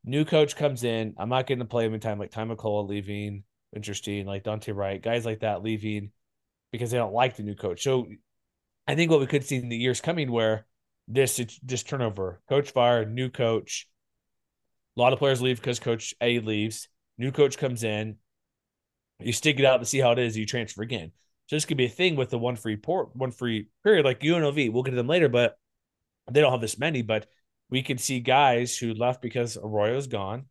New coach comes in. I'm not getting to play every time, like Ty McCullough leaving, interesting, like Dante Wright, guys like that leaving because they don't like the new coach. So I think what we could see in the years coming where this just turnover, coach fire, new coach, a lot of players leave because Coach A leaves. New coach comes in. You stick it out to see how it is. You transfer again. So this could be a thing with the one free port, one free period, like UNLV. We'll get to them later, but they don't have this many. But we could see guys who left because Arroyo's gone,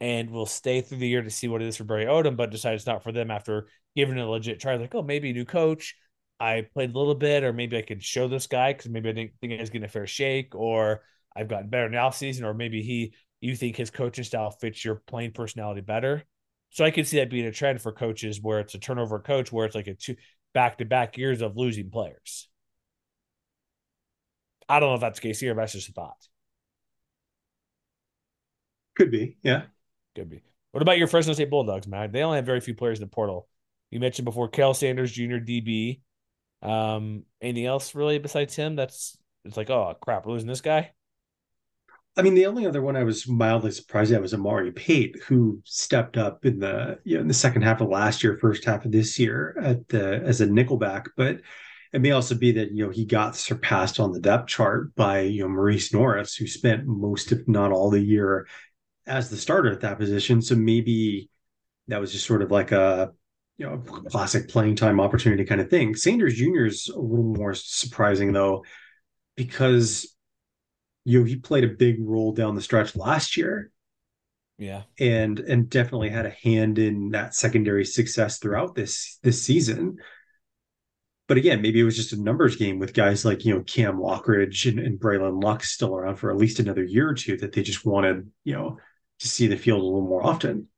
and will stay through the year to see what it is for Barry Odom, but decide it's not for them after giving it a legit try. Like, oh, maybe new coach. I played a little bit, or maybe I could show this guy because maybe I didn't think I was getting a fair shake, or I've gotten better now season, or maybe he you think his coaching style fits your playing personality better. So I could see that being a trend for coaches where it's a turnover coach, where it's like a two back to back years of losing players. I don't know if that's the case here, but that's just a thought. Could be, yeah. Could be. What about your Fresno State Bulldogs, Matt? They only have very few players in the portal. You mentioned before Cael Sanders Jr. DB. Um, anything else really besides him? That's it's like, oh crap, we're losing this guy. I mean, the only other one I was mildly surprised at was Amari Pate, who stepped up in the you know in the second half of last year, first half of this year at the as a nickelback. But it may also be that you know he got surpassed on the depth chart by you know Maurice Norris, who spent most, if not all, the year as the starter at that position. So maybe that was just sort of like a you know, classic playing time opportunity kind of thing. Sanders Jr. is a little more surprising though, because you know he played a big role down the stretch last year. Yeah. And and definitely had a hand in that secondary success throughout this this season. But again, maybe it was just a numbers game with guys like, you know, Cam Lockridge and, and Braylon Luck still around for at least another year or two that they just wanted, you know, to see the field a little more often.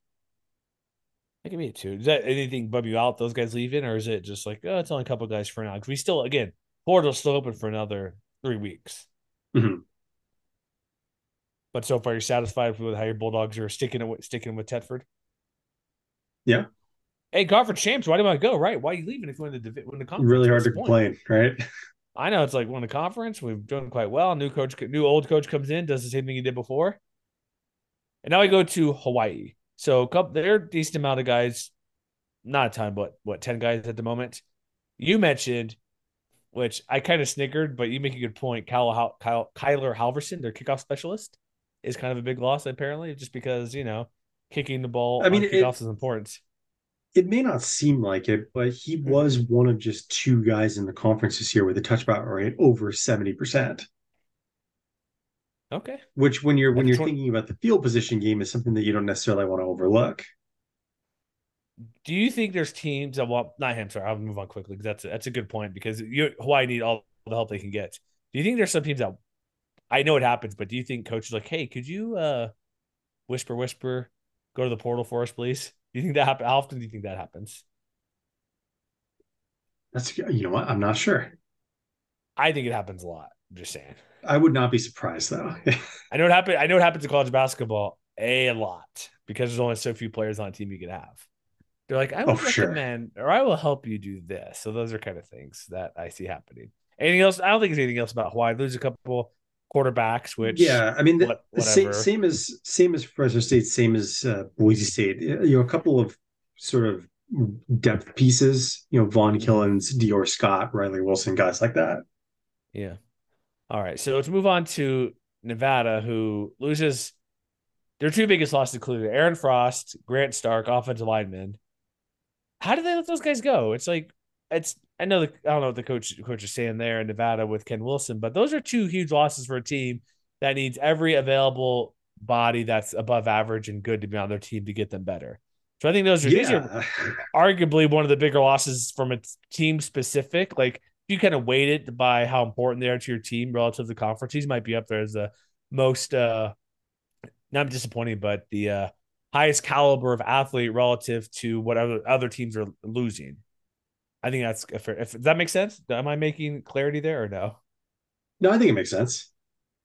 That could be it too. Is that anything bub you out? Those guys leaving, or is it just like oh, it's only a couple guys for now? Because we still, again, portal's still open for another three weeks. Mm-hmm. But so far, you're satisfied with how your Bulldogs are sticking with sticking with Tedford. Yeah. Hey, conference champs, why do I go? Right? Why are you leaving if you win the win the conference? Really hard to complain, right? I know it's like won the conference. We've done quite well. New coach, new old coach comes in, does the same thing he did before, and now we go to Hawaii. So couple, there are a decent amount of guys, not a ton, but what ten guys at the moment. You mentioned, which I kind of snickered, but you make a good point. Kyle, Kyle Kyler Halverson, their kickoff specialist, is kind of a big loss apparently, just because you know kicking the ball. I mean, kickoffs it, is important it may not seem like it, but he mm-hmm. was one of just two guys in the conference this year with a touchdown rate over 70%. Okay. Which when you're when you're 20... thinking about the field position game is something that you don't necessarily want to overlook. Do you think there's teams that well not him, sorry, I'll move on quickly because that's a, that's a good point because you Hawaii need all the help they can get. Do you think there's some teams that I know it happens, but do you think coaches like, hey, could you uh whisper, whisper, go to the portal for us, please? Do you think that happen? How often do you think that happens? That's you know what I'm not sure. I think it happens a lot. I'm just saying. I would not be surprised though. I know it happened. I know it happens in college basketball a lot because there's only so few players on a team you can have. They're like, I will oh, recommend sure. or I will help you do this. So those are kind of things that I see happening. Anything else? I don't think there's anything else about Hawaii. Lose a couple quarterbacks, which yeah, I mean, the, same, same as same as Fresno State, same as uh, Boise State. You know, a couple of sort of depth pieces. You know, Vaughn mm-hmm. Dior Scott, Riley Wilson, guys like that. Yeah. All right, so let's move on to Nevada, who loses their two biggest losses included Aaron Frost, Grant Stark, offensive lineman. How did they let those guys go? It's like it's I know the I don't know what the coach coach is saying there in Nevada with Ken Wilson, but those are two huge losses for a team that needs every available body that's above average and good to be on their team to get them better. So I think those are yeah. these are arguably one of the bigger losses from a team specific. Like you kind of weight it by how important they are to your team relative to conference. These might be up there as the most uh not disappointing, but the uh highest caliber of athlete relative to what other other teams are losing. I think that's if, if that makes sense? Am I making clarity there or no? No, I think it makes sense.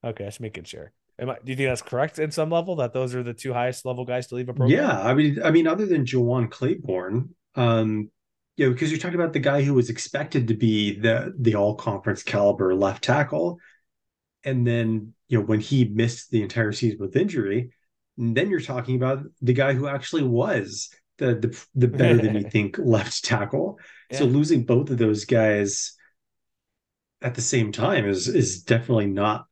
Okay, just making sure. Am I, do you think that's correct in some level that those are the two highest level guys to leave a program? Yeah, I mean, I mean, other than Jawan Clayborn, um, you know, because you're talking about the guy who was expected to be the the all conference caliber left tackle, and then you know when he missed the entire season with injury, then you're talking about the guy who actually was the the, the better than you think left tackle. Yeah. So losing both of those guys at the same time is is definitely not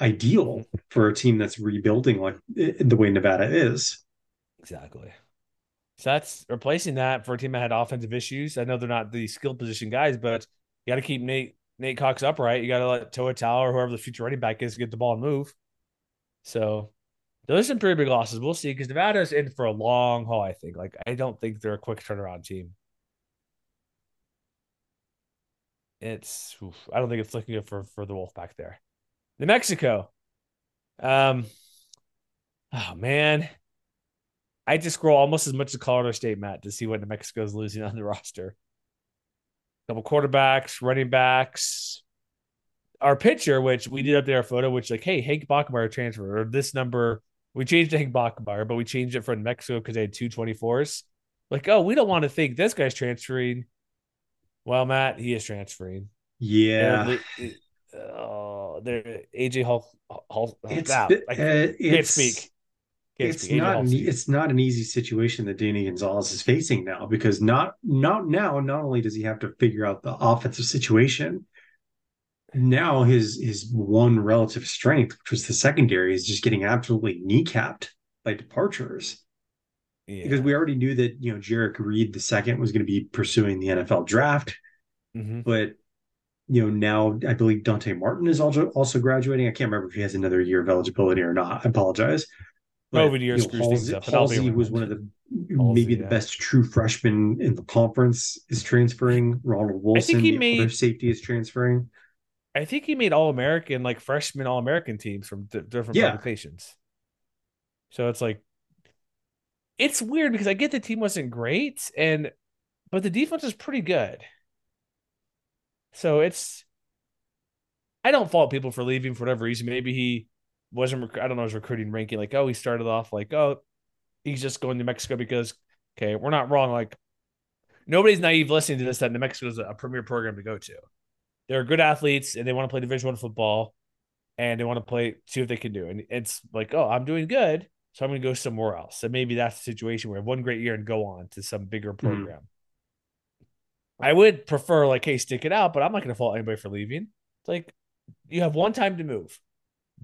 ideal for a team that's rebuilding like eh, the way Nevada is. Exactly. So that's replacing that for a team that had offensive issues. I know they're not the skill position guys, but you got to keep Nate Nate Cox upright. You got to let Toa Taua or whoever the future running back is get the ball and move. So those are some pretty big losses. We'll see because Nevada's in for a long haul. I think. Like I don't think they're a quick turnaround team. It's oof, I don't think it's looking good for for the Wolf Pack there. New Mexico. Um. Oh man, I just scroll almost as much as Colorado State, Matt, to see what New Mexico is losing on the roster. Couple quarterbacks, running backs, our pitcher, which we did up there a photo, which like, hey, Hank Bachmeier transfer or this number we changed to Hank Bachmeier, but we changed it from Mexico because they had two 24s. Like, oh, we don't want to think this guy's transferring. Well, Matt, he is transferring. Yeah. oh, they're AJ Hall. Hall it's, uh, I can't, it's, speak. It's not an, it's not an easy situation that Danny Gonzalez is facing now because not not now not only does he have to figure out the offensive situation, now his his one relative strength, which was the secondary, is just getting absolutely kneecapped by departures. yeah. because we already knew that you know Jerrick Reed the second was going to be pursuing the NFL draft, mm-hmm. but you know now I believe Dante Martin is also also graduating. I can't remember if he has another year of eligibility or not. I apologize. COVID year you know, Halsey, up, Halsey was one of the Halsey, maybe the yeah. best true freshman in the conference is transferring. Ronald Wilson, I think he made, safety is transferring. I think he made All American, like freshman All American teams from d- different yeah. publications. So it's like, it's weird because I get the team wasn't great, and but the defense is pretty good. So it's, I don't fault people for leaving for whatever reason. Maybe he wasn't. Rec- I don't know his recruiting ranking. Like, oh, he started off like, oh, he's just going to Mexico because okay, we're not wrong. Like, nobody's naive listening to this that New Mexico is a premier program to go to they're good athletes and they want to play Division One football, and they want to play see what they can do. And it's like, oh, I'm doing good, so I'm going to go somewhere else. So maybe that's the situation where one great year and go on to some bigger mm-hmm. program. Mm-hmm. I would prefer like, hey, stick it out, but I'm not going to fault anybody for leaving. It's like you have one time to move.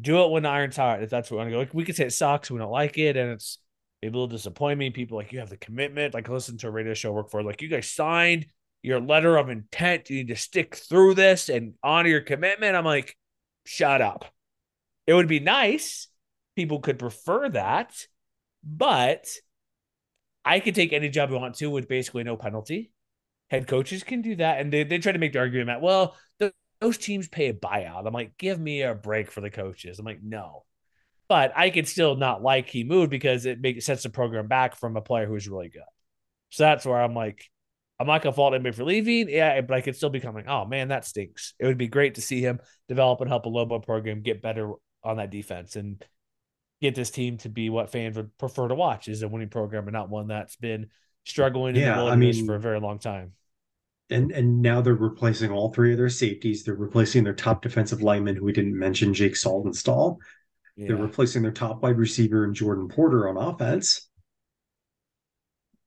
Do it when the iron's hot. If that's what we want to go, like, we could say it sucks, we don't like it, and it's maybe a little disappointing. People like you have the commitment. Like listen to a radio show work for, like you guys signed your letter of intent. You need to stick through this and honor your commitment. I'm like, shut up. It would be nice. People could prefer that, but I could take any job I want to with basically no penalty. Head coaches can do that. And they, they try to make the argument that, well, the, those teams pay a buyout. I'm like, give me a break for the coaches. I'm like, no. But I could still not like he moved because it makes sets the program back from a player who's really good. So that's where I'm like, I'm not gonna fault anybody for leaving. Yeah, but I could still be coming. Oh man, that stinks. It would be great to see him develop and help a Lobo program get better on that defense and get this team to be what fans would prefer to watch is a winning program and not one that's been struggling in yeah, the wilderness I mean, for a very long time. And and now they're replacing all three of their safeties. They're replacing their top defensive lineman, who we didn't mention, Jake Saltonstall. Yeah. They're replacing their top wide receiver and Jordan Porter on offense.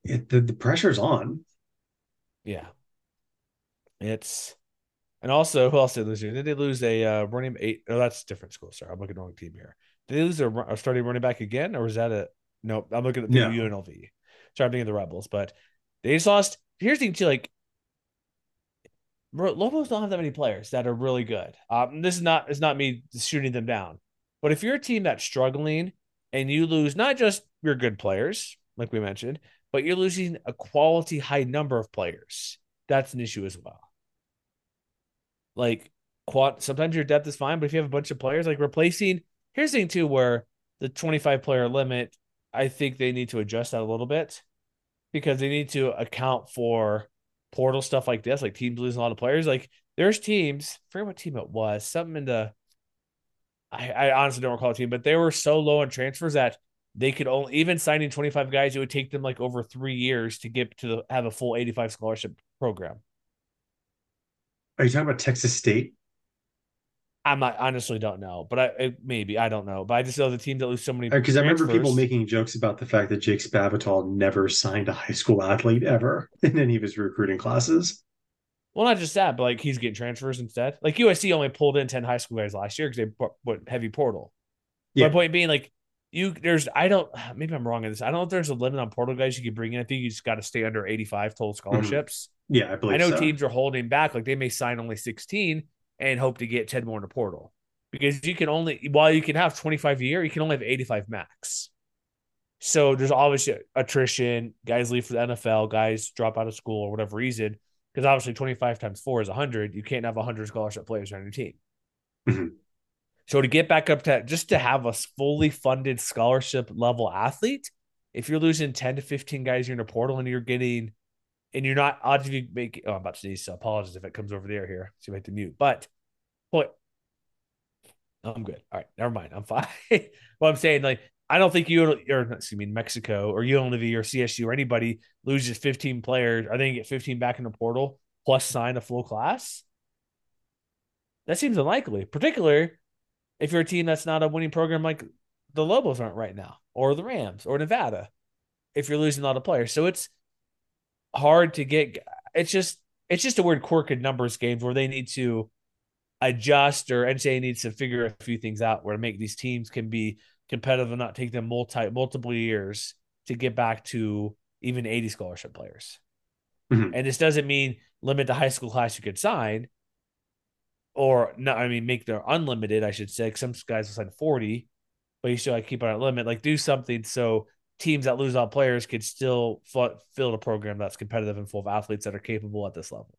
It, the, the pressure's on. Yeah. It's and also who else did they lose? Did they lose a uh, running eight? Oh, that's different school. Sorry, I'm looking at the wrong team here. Did they lose a, a starting running back again, or was that a no? I'm looking at the yeah. UNLV. Sorry, I'm thinking of the Rebels, but they just lost. Here's the thing too, like Lobos don't have that many players that are really good. Um, this is not is not me shooting them down, but if you're a team that's struggling and you lose not just your good players, like we mentioned, but you're losing a quality high number of players. That's an issue as well. Like quad, sometimes your depth is fine, but if you have a bunch of players, like replacing, here's the thing too, where the 25 player limit, I think they need to adjust that a little bit because they need to account for portal stuff like this, like teams losing a lot of players. Like there's teams, I forget what team it was, something in the I, I honestly don't recall a team, but they were so low on transfers that they could only even signing 25 guys it would take them like over three years to get to the, have a full 85 scholarship program are you talking about texas state i'm not honestly don't know but i it, maybe i don't know but i just know the team that lose so many because i remember people making jokes about the fact that jake spavital never signed a high school athlete ever in any of his recruiting classes well, not just that, but like he's getting transfers instead. Like USC only pulled in 10 high school guys last year because they put heavy portal. Yeah. My point being, like, you there's I don't maybe I'm wrong in this. I don't know if there's a limit on portal guys you can bring in. I think you just got to stay under 85 total mm-hmm. scholarships. Mm-hmm. Yeah, I believe. I know so. teams are holding back, like they may sign only 16 and hope to get 10 more in the portal because you can only while you can have 25 a year, you can only have 85 max. So there's obviously attrition. Guys leave for the NFL. Guys drop out of school or whatever reason. Because obviously 25 times four is 100. You can't have 100 scholarship players on your team. Mm-hmm. So to get back up to just to have a fully funded scholarship level athlete, if you're losing 10 to 15 guys you're in a portal and you're getting and you're not obviously making oh I'm about to sneeze, so apologies if it comes over the air here. If I have to mute. But point I'm good. All right, never mind. I'm fine. well, I'm saying like I don't think you or excuse me, Mexico or UNLV or CSU or anybody loses 15 players. Are they gonna get 15 back in the portal plus sign a full class? That seems unlikely, particularly if you're a team that's not a winning program like the Lobos aren't right now, or the Rams, or Nevada, if you're losing a lot of players. So it's hard to get. It's just it's just a weird quirk in numbers games where they need to adjust, or NCAA needs to figure a few things out where to make these teams can be competitive and not take them multi multiple years to get back to even 80 scholarship players. Mhm. And this doesn't mean limit the high school class you could sign, or no, I mean make their unlimited. I should say. some guys will sign 40, but you still like keep on a limit. Like do something so teams that lose out players could still fu- fill a program that's competitive and full of athletes that are capable at this level.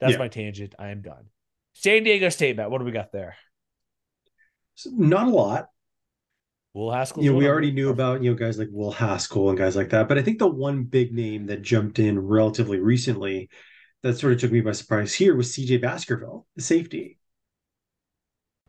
That's Yeah. my tangent. I am done. San Diego State, Matt. What do we got there? Not a lot. Will Haskell. you know, we already knew about you know guys like Will Haskell and guys like that, but I think the one big name that jumped in relatively recently that sort of took me by surprise here was CJ Baskerville, the safety.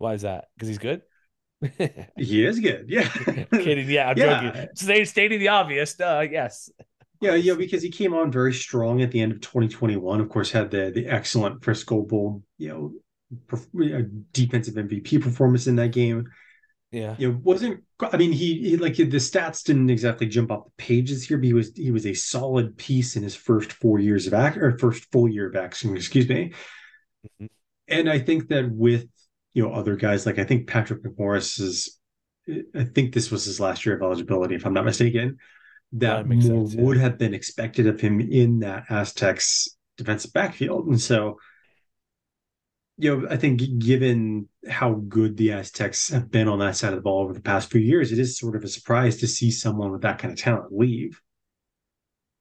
Why is that? Because he's good. He is good. Yeah. Kidding. Yeah, I'm Yeah. joking. Stay, stating the obvious. Uh, yes. Yeah, yeah, because he came on very strong at the end of 2021. Of course, had the the excellent Frisco Bowl, you know, perf- defensive MVP performance in that game. Yeah. You know, wasn't I mean he, he like the stats didn't exactly jump off the pages here, but he was he was a solid piece in his first four years of act or first full year of action, excuse me. Mhm. And I think that with you know other guys like I think Patrick McMorris is I think this was his last year of eligibility, if I'm not mistaken. That That more sense, yeah. would have been expected of him in that Aztecs defensive backfield. And so you know, I think given how good the Aztecs have been on that side of the ball over the past few years, it is sort of a surprise to see someone with that kind of talent leave.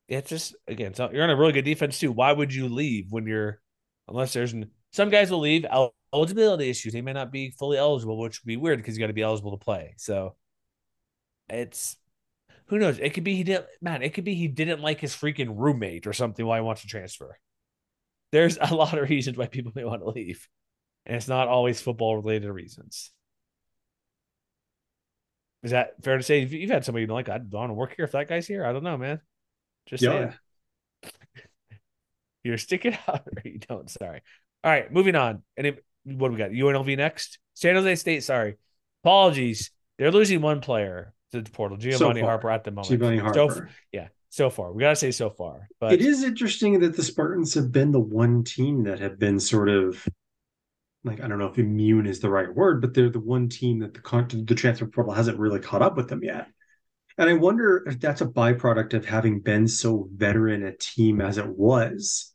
It's just again, so you're on a really good defense too. Why would you leave when you're unless there's an, some guys will leave el- eligibility issues. They may not be fully eligible, which would be weird because you got to be eligible to play. So it's who knows? It could be he didn't man, it could be he didn't like his freaking roommate or something why he wants to transfer. There's a lot of reasons why people may want to leave. And it's not always football related reasons. Is that fair to say? You've, you've had somebody like, I don't want to work here if that guy's here. I don't know, man. Just Yeah. saying. You're sticking out or you don't. Sorry. All right, moving on. Any what do we got? UNLV next. San Jose State. Sorry, apologies. They're losing one player to the portal. Giovanni far. Harper at the moment. Giovanni So- Harper. yeah, so far we gotta say so far. But it is interesting that the Spartans have been the one team that have been sort of like I don't know if immune is the right word, but they're the one team that the con- the transfer portal hasn't really caught up with them yet. And I wonder if that's a byproduct of having been so veteran a team as it was.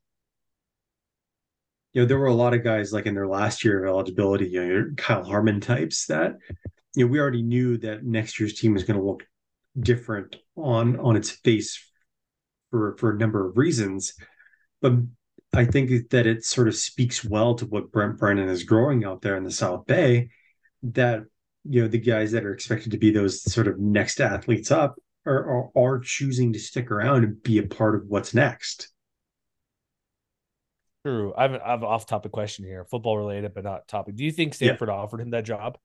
You know, there were a lot of guys like in their last year of eligibility, you know, Kyle Harmon types that, you know, we already knew that next year's team is going to look different on on its face for for a number of reasons. But I think that it sort of speaks well to what Brent Brennan is growing out there in the South Bay. That you know the guys that are expected to be those sort of next athletes up are are, are choosing to stick around and be a part of what's next. True. I have, I have an off topic question here, football related, but not topic. Do you think Stanford offered him that job?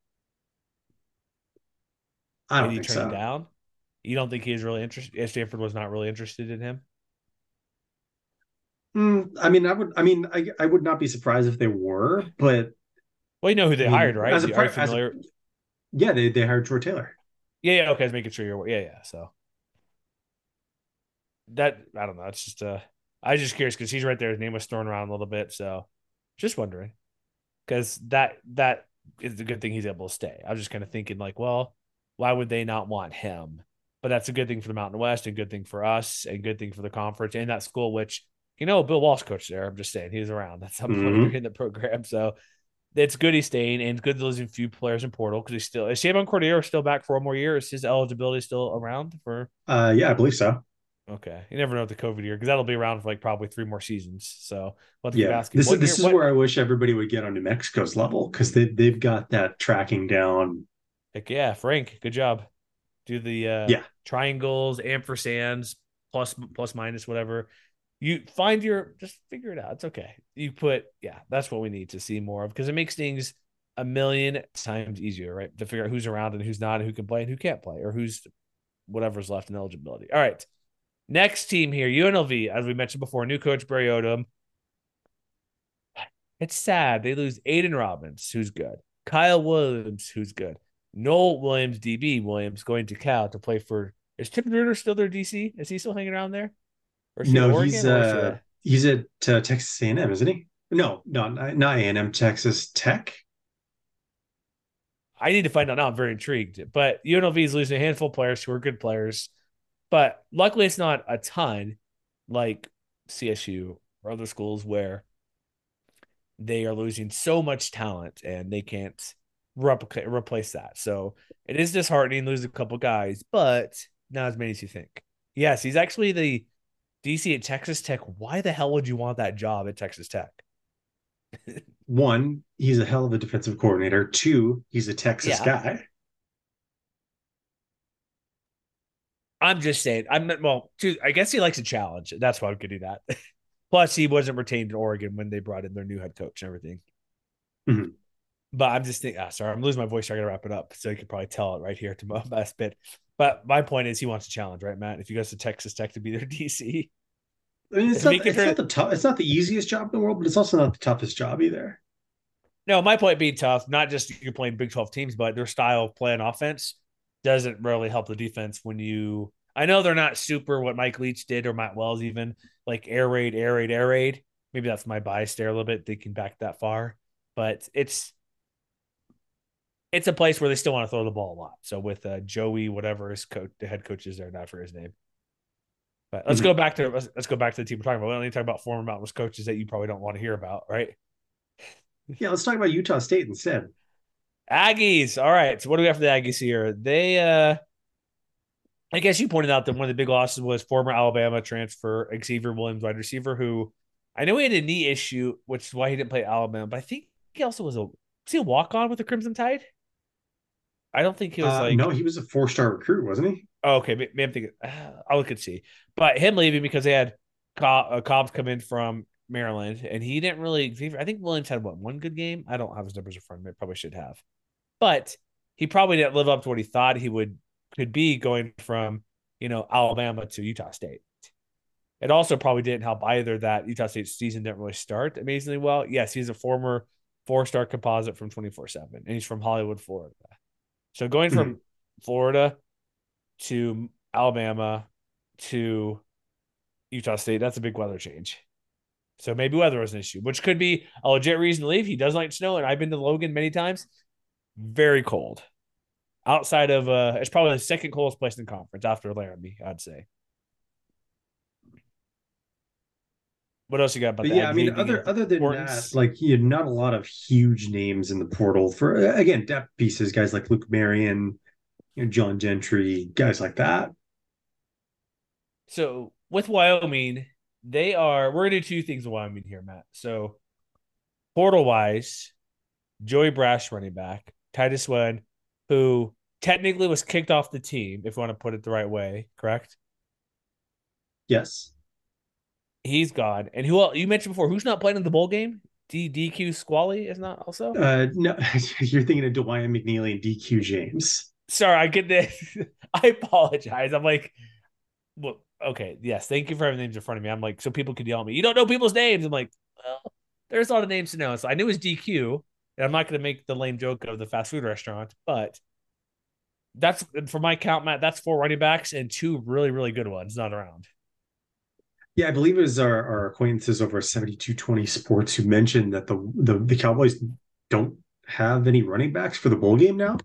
I don't and he think turned so. down? You don't think he was really interested? If Stanford was not really interested in him? Mm, I mean, I would. I mean, I I would not be surprised if they were, but Well, you know who they I mean, hired, right? as a Are you as a- yeah, they they hired Troy Taylor. Yeah, yeah. Okay, I was making sure you're. Yeah, yeah. So that I don't know. It's just uh, I was just curious because he's right there. His name was thrown around a little bit, so just wondering because that that is the good thing he's able to stay. I was just kind of thinking like, well, why would they not want him? But that's a good thing for the Mountain West, and good thing for us, and good thing for the conference and that school. Which you know, Bill Walsh coached there. I'm just saying he was around That's some point Mhm. in the program, so it's good he's staying and good losing few players in portal because he's still is Chevan Cordeiro still back for one more year? Is his eligibility still around for? Uh, yeah, I believe so. Okay, you never know with the COVID year because that'll be around for like probably three more seasons. So we'll yeah, this is this year, is what, where I wish everybody would get on New Mexico's level because they they've got that tracking down. Heck yeah, Frank, good job. Do the uh, yeah triangles, ampersands, plus plus minus whatever you find your just figure it out. It's okay. You put yeah, that's what we need to see more of because it makes things a million times easier, right? To figure out who's around and who's not and who can play and who can't play or who's whatever's left in eligibility. All right. Next team here, UNLV, as we mentioned before, new coach Barry Odom. It's sad. They lose Aidan Robbins, who's good. Kyle Williams, who's good. Nohl Williams, DB Williams, going to Cal to play for. Is Tim Bruner still their DC? Is he still hanging around there? no, he's uh, he's at uh, Texas A&M, isn't he? No, not not A&M, Texas Tech. I need to find out now. I'm very intrigued. But UNLV is losing a handful of players who are good players, but luckily it's not a ton, like CSU or other schools where they are losing so much talent and they can't replicate replace that. So it is disheartening lose a couple guys, but not as many as you think. Yes, he's actually the DC at Texas Tech. Why the hell would you want that job at Texas Tech? One, he's a hell of a defensive coordinator. Two, he's a Texas yeah. guy. I'm just saying. I'm well. Two, I guess he likes a challenge. That's why I'm gonna do that. Plus, he wasn't retained in Oregon when they brought in their new head coach and everything. Mm-hmm. But I'm just thinking. Ah, sorry, I'm losing my voice. So I gotta wrap it up. So you can probably tell it right here to my best bit. But my point is, he wants a challenge, right, Matt? If he goes to Texas Tech to be their DC, I mean, it's, not, it's not, the tough. It's not the easiest job in the world, but it's also not the toughest job either. No, my point being tough, not just you're playing Big Twelve teams, but their style of playing offense doesn't really help the defense when you. I know they're not super what Mike Leach did or Matt Wells even like air raid, air raid, air raid. Maybe that's my bias there a little bit. Thinking back that far, but it's it's a place where they still want to throw the ball a lot. So with uh, Joey, whatever his coach, the head coach is there, not for his name. But let's mm-hmm. go back to let's, let's, go back to the team we're talking about. We only talk about former Mountain West coaches that you probably don't want to hear about, right? Yeah, let's talk about Utah State instead. Aggies. All right. So what do we have for the Aggies here? They uh I guess you pointed out that one of the big losses was former Alabama transfer Xavier Williams, wide receiver, who I know he had a knee issue, which is why he didn't play Alabama, but I think he also was a was he a walk on with the Crimson Tide? I don't think he was uh, like no, he was a four star recruit, wasn't he? Oh, okay, maybe I'm thinking uh, I'll look and see. But him leaving because they had uh, Cobbs come in from Maryland, and he didn't really. I think Williams had what one good game. I don't have his numbers in front of me. Probably should have, but he probably didn't live up to what he thought he would could be going from you know Alabama to Utah State. It also probably didn't help either that Utah State's season didn't really start amazingly well. Yes, he's a former four star composite from 24 7, and he's from Hollywood, Florida. So going from mm-hmm. Florida to Alabama to Utah State, that's a big weather change. So maybe weather was an issue, which could be a legit reason to leave. He does like snow, and I've been to Logan many times. Very cold. Outside of uh it's probably the second coldest place in the conference after Laramie, I'd say. What else you got about that? Yeah, I mean, other other than importance? that, like you had not a lot of huge names in the portal for again depth pieces, guys like Luke Marion, you know, John Gentry, guys like that. So with Wyoming, they are we're gonna do two things with Wyoming here, Matt. So portal wise, Joey Braasch running back, Titus Swen, who technically was kicked off the team, if you want to put it the right way, correct? Yes. He's gone. And who else, you mentioned before? Who's not playing in the bowl game? D DQ Squally is not also. Uh, no, you're thinking of Dawaiian McNeely and DQ James. Sorry, I get this. I apologize. I'm like, well, okay, yes, thank you for having names in front of me. I'm like, so people could yell at me. You don't know people's names. I'm like, well, there's a lot of names to know. So I knew it was DQ, and I'm not going to make the lame joke of the fast food restaurant, but that's for my count, Matt. That's four running backs and two really, really good ones not around. Yeah, I believe it was our, our acquaintances over 7220 Sports who mentioned that the, the the Cowboys don't have any running backs for the bowl game now.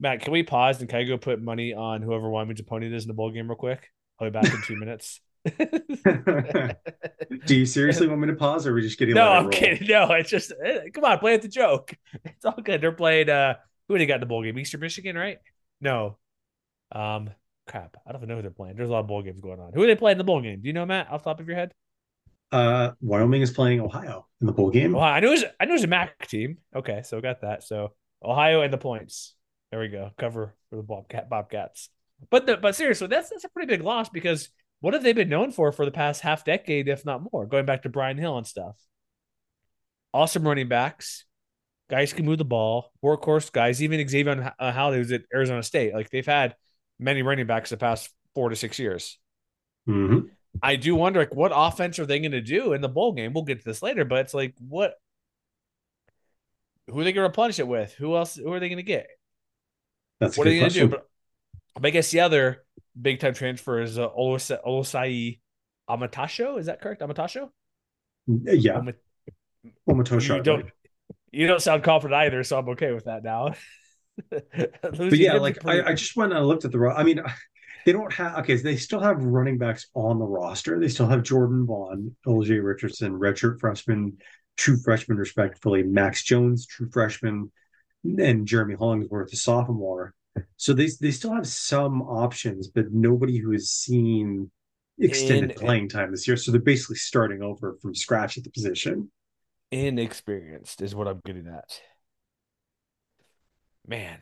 Matt, can we pause and can I go put money on whoever Wyoming's opponent is in the bowl game real quick? I'll be back in two minutes. Do you seriously want me to pause, or are we just getting? No, I'm kidding. No, it's just eh, come on, play it the joke. It's all good. They're playing. Uh, who they got in the bowl game? Eastern Michigan, right? No. Um, crap. I don't even know who they're playing. There's a lot of bowl games going on. Who are they playing in the bowl game? Do you know, Matt, off the top of your head? Uh, Wyoming is playing Ohio in the bowl game. Well, I knew it was, I knew it was a MAC team. Okay, so got that. So Ohio and the points. There we go. Cover for the Bobcat Bobcats. But the, but seriously, that's that's a pretty big loss because what have they been known for for the past half decade, if not more? Going back to Brian Hill and stuff. Awesome running backs, guys can move the ball, workhorse guys. Even Xavier uh, Howley was at Arizona State. Like they've had many running backs the past four to six years. Mm-hmm. I do wonder like what offense are they going to do in the bowl game? We'll get to this later, but it's like what who are they going to replenish it with? Who else? Who are they going to get? That's what are they going to do? But, but I guess the other big time transfer is uh, Olosai, Olosai Amatasho. Is that correct? Amatasho? Yeah. Om- Omatosho. You don't, you don't sound confident either, so I'm okay with that now. but yeah, like I, I, just went and looked at the. I mean, they don't have okay. So they still have running backs on the roster. They still have Jordan Vaughn, LJ Richardson, redshirt freshman, true freshman, respectively. Max Jones, true freshman, and Jeremy Hollingsworth, a sophomore. So they they still have some options, but nobody who has seen extended and, playing time this year. So they're basically starting over from scratch at the position. Inexperienced is what I'm getting at. Man,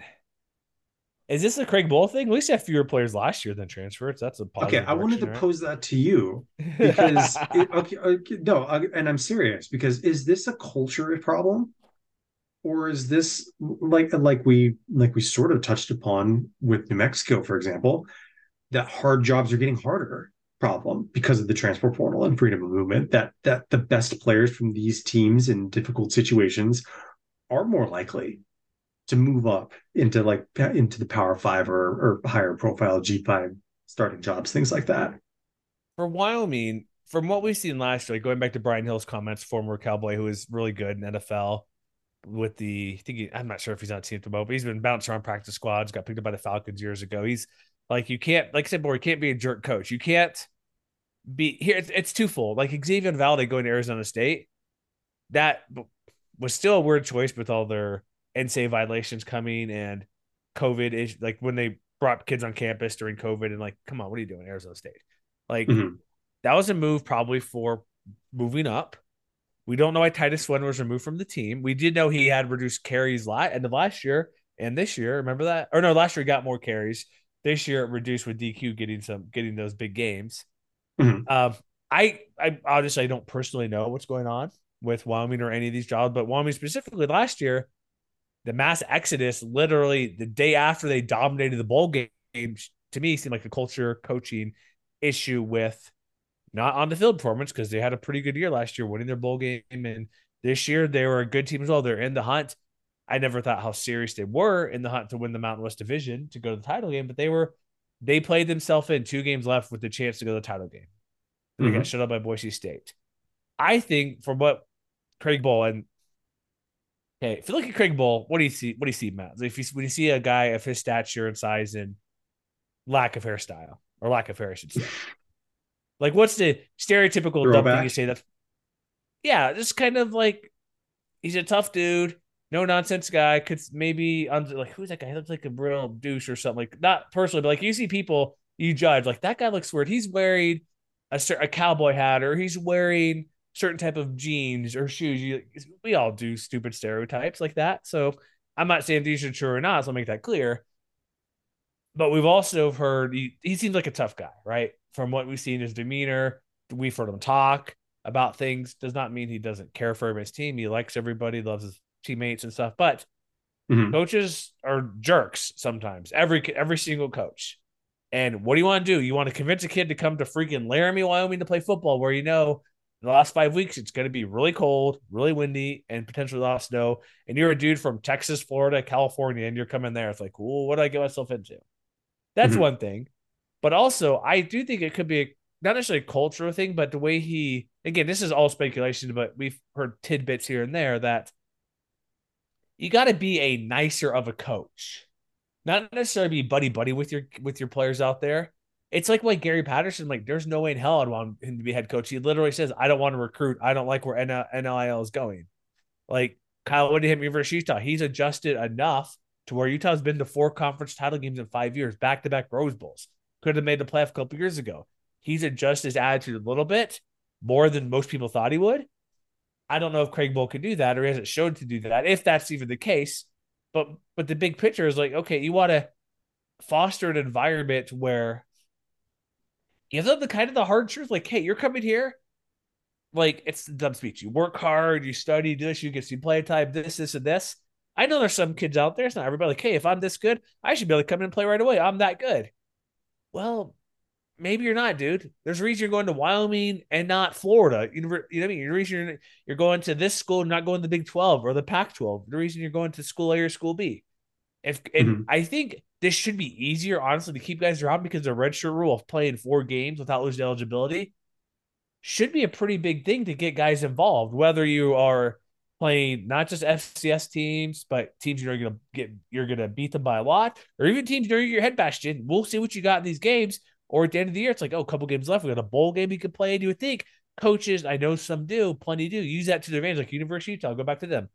is this a Craig Bohl thing? At least have fewer players last year than transfers. That's a okay. I wanted to right? pose that to you because it, okay, okay, no, and I'm serious because is this a culture problem, or is this like like we like we sort of touched upon with New Mexico, for example, that hard jobs are getting harder problem because of the transfer portal and freedom of movement. That that the best players from these teams in difficult situations are more likely to move up into like into the power five or, or higher profile G5 starting jobs, things like that. For Wyoming, from what we've seen last year, like going back to Brian Hill's comments, former Cowboy who is really good in NFL with the I think he, I'm not sure if he's on team at the moment, but he's been bounced around practice squads, got picked up by the Falcons years ago. He's like you can't like I said before, you can't be a jerk coach. You can't be here. It's, it's twofold. Like Xavier Valladay going to Arizona State, that was still a weird choice with all their NCAA violations coming and COVID is like when they brought kids on campus during COVID and like, come on, what are you doing, Arizona State? Like mm-hmm. that was a move probably for moving up. We don't know why Titus Swen was removed from the team. We did know he had reduced carries la- end of last year and this year. Remember that? Or no, last year he got more carries. This year it reduced with DQ getting some getting those big games. Mm-hmm. Um, I I obviously I don't personally know what's going on with Wyoming or any of these jobs, but Wyoming specifically last year the mass exodus literally the day after they dominated the bowl game to me seemed like a culture coaching issue with not on the field performance because they had a pretty good year last year winning their bowl game and this year they were a good team as well they're in the hunt i never thought how serious they were in the hunt to win the mountain west division to go to the title game but they were they played themselves in two games left with the chance to go to the title game they mm-hmm. got shut out by boise state i think from what craig bohl and Okay, if you look at Craig Bohl, what do you see? What do you see, Matt? If you when you see a guy of his stature and size and lack of hairstyle or lack of hair, I should say, like what's the stereotypical dumb thing you say? That yeah, just kind of like he's a tough dude, no nonsense guy. Could maybe I'm like who's that guy? He looks like a real douche or something. Like not personally, but like you see people you judge like that guy looks weird. He's wearing a a cowboy hat or he's wearing certain type of jeans or shoes. You, we all do stupid stereotypes like that. So I'm not saying these are true or not. So I'll make that clear. But we've also heard he, he seems like a tough guy, right? From what we've seen his demeanor, we've heard him talk about things. Does not mean he doesn't care for his team. He likes everybody, loves his teammates and stuff. But mm-hmm. coaches are jerks sometimes. Every every single coach. And what do you want to do? You want to convince a kid to come to freaking Laramie, Wyoming to play football, where you know the last five weeks, it's going to be really cold, really windy, and potentially a lot of snow. And you're a dude from Texas, Florida, California, and you're coming there. It's like, well, what do I get myself into? That's mm-hmm. one thing. But also, I do think it could be a, not necessarily a cultural thing, but the way he, again, this is all speculation, but we've heard tidbits here and there that you got to be a nicer of a coach, not necessarily be buddy buddy with your with your players out there It's like why Gary Patterson, like, there's no way in hell I'd want him to be head coach. He literally says, I don't want to recruit. I don't like where NIL is going. Like Kyle Whittingham, University Utah, he's adjusted enough to where Utah's been to four conference title games in five years, back to back Rose Bowls. Could have made the playoff a couple years ago. He's adjusted his attitude a little bit more than most people thought he would. I don't know if Craig Bohl could do that or he hasn't shown to do that, if that's even the case. But but the big picture is like, okay, you want to foster an environment where you have the kind of the hard truth, like, hey, you're coming here. Like it's the dumb speech. You work hard, you study this, you get some play time, this, this, and this. I know there's some kids out there. It's not everybody like, hey, if I'm this good, I should be able to come in and play right away. I'm that good. Well, maybe you're not, dude. There's a reason you're going to Wyoming and not Florida. You know, what I mean? The reason you're, you're going to this school, and not going to the Big 12 or the Pac 12. The reason you're going to school A or school B. If and mm-hmm. I think this should be easier, honestly, to keep guys around because the redshirt rule of playing four games without losing eligibility should be a pretty big thing to get guys involved. Whether you are playing not just FCS teams, but teams you're gonna get you're gonna beat them by a lot, or even teams you're your head bashed in. We'll see what you got in these games. Or at the end of the year, it's like, oh, a couple games left. We got a bowl game you could play. And you would think coaches, I know some do, plenty do, use that to their advantage, like University of Utah. Go back to them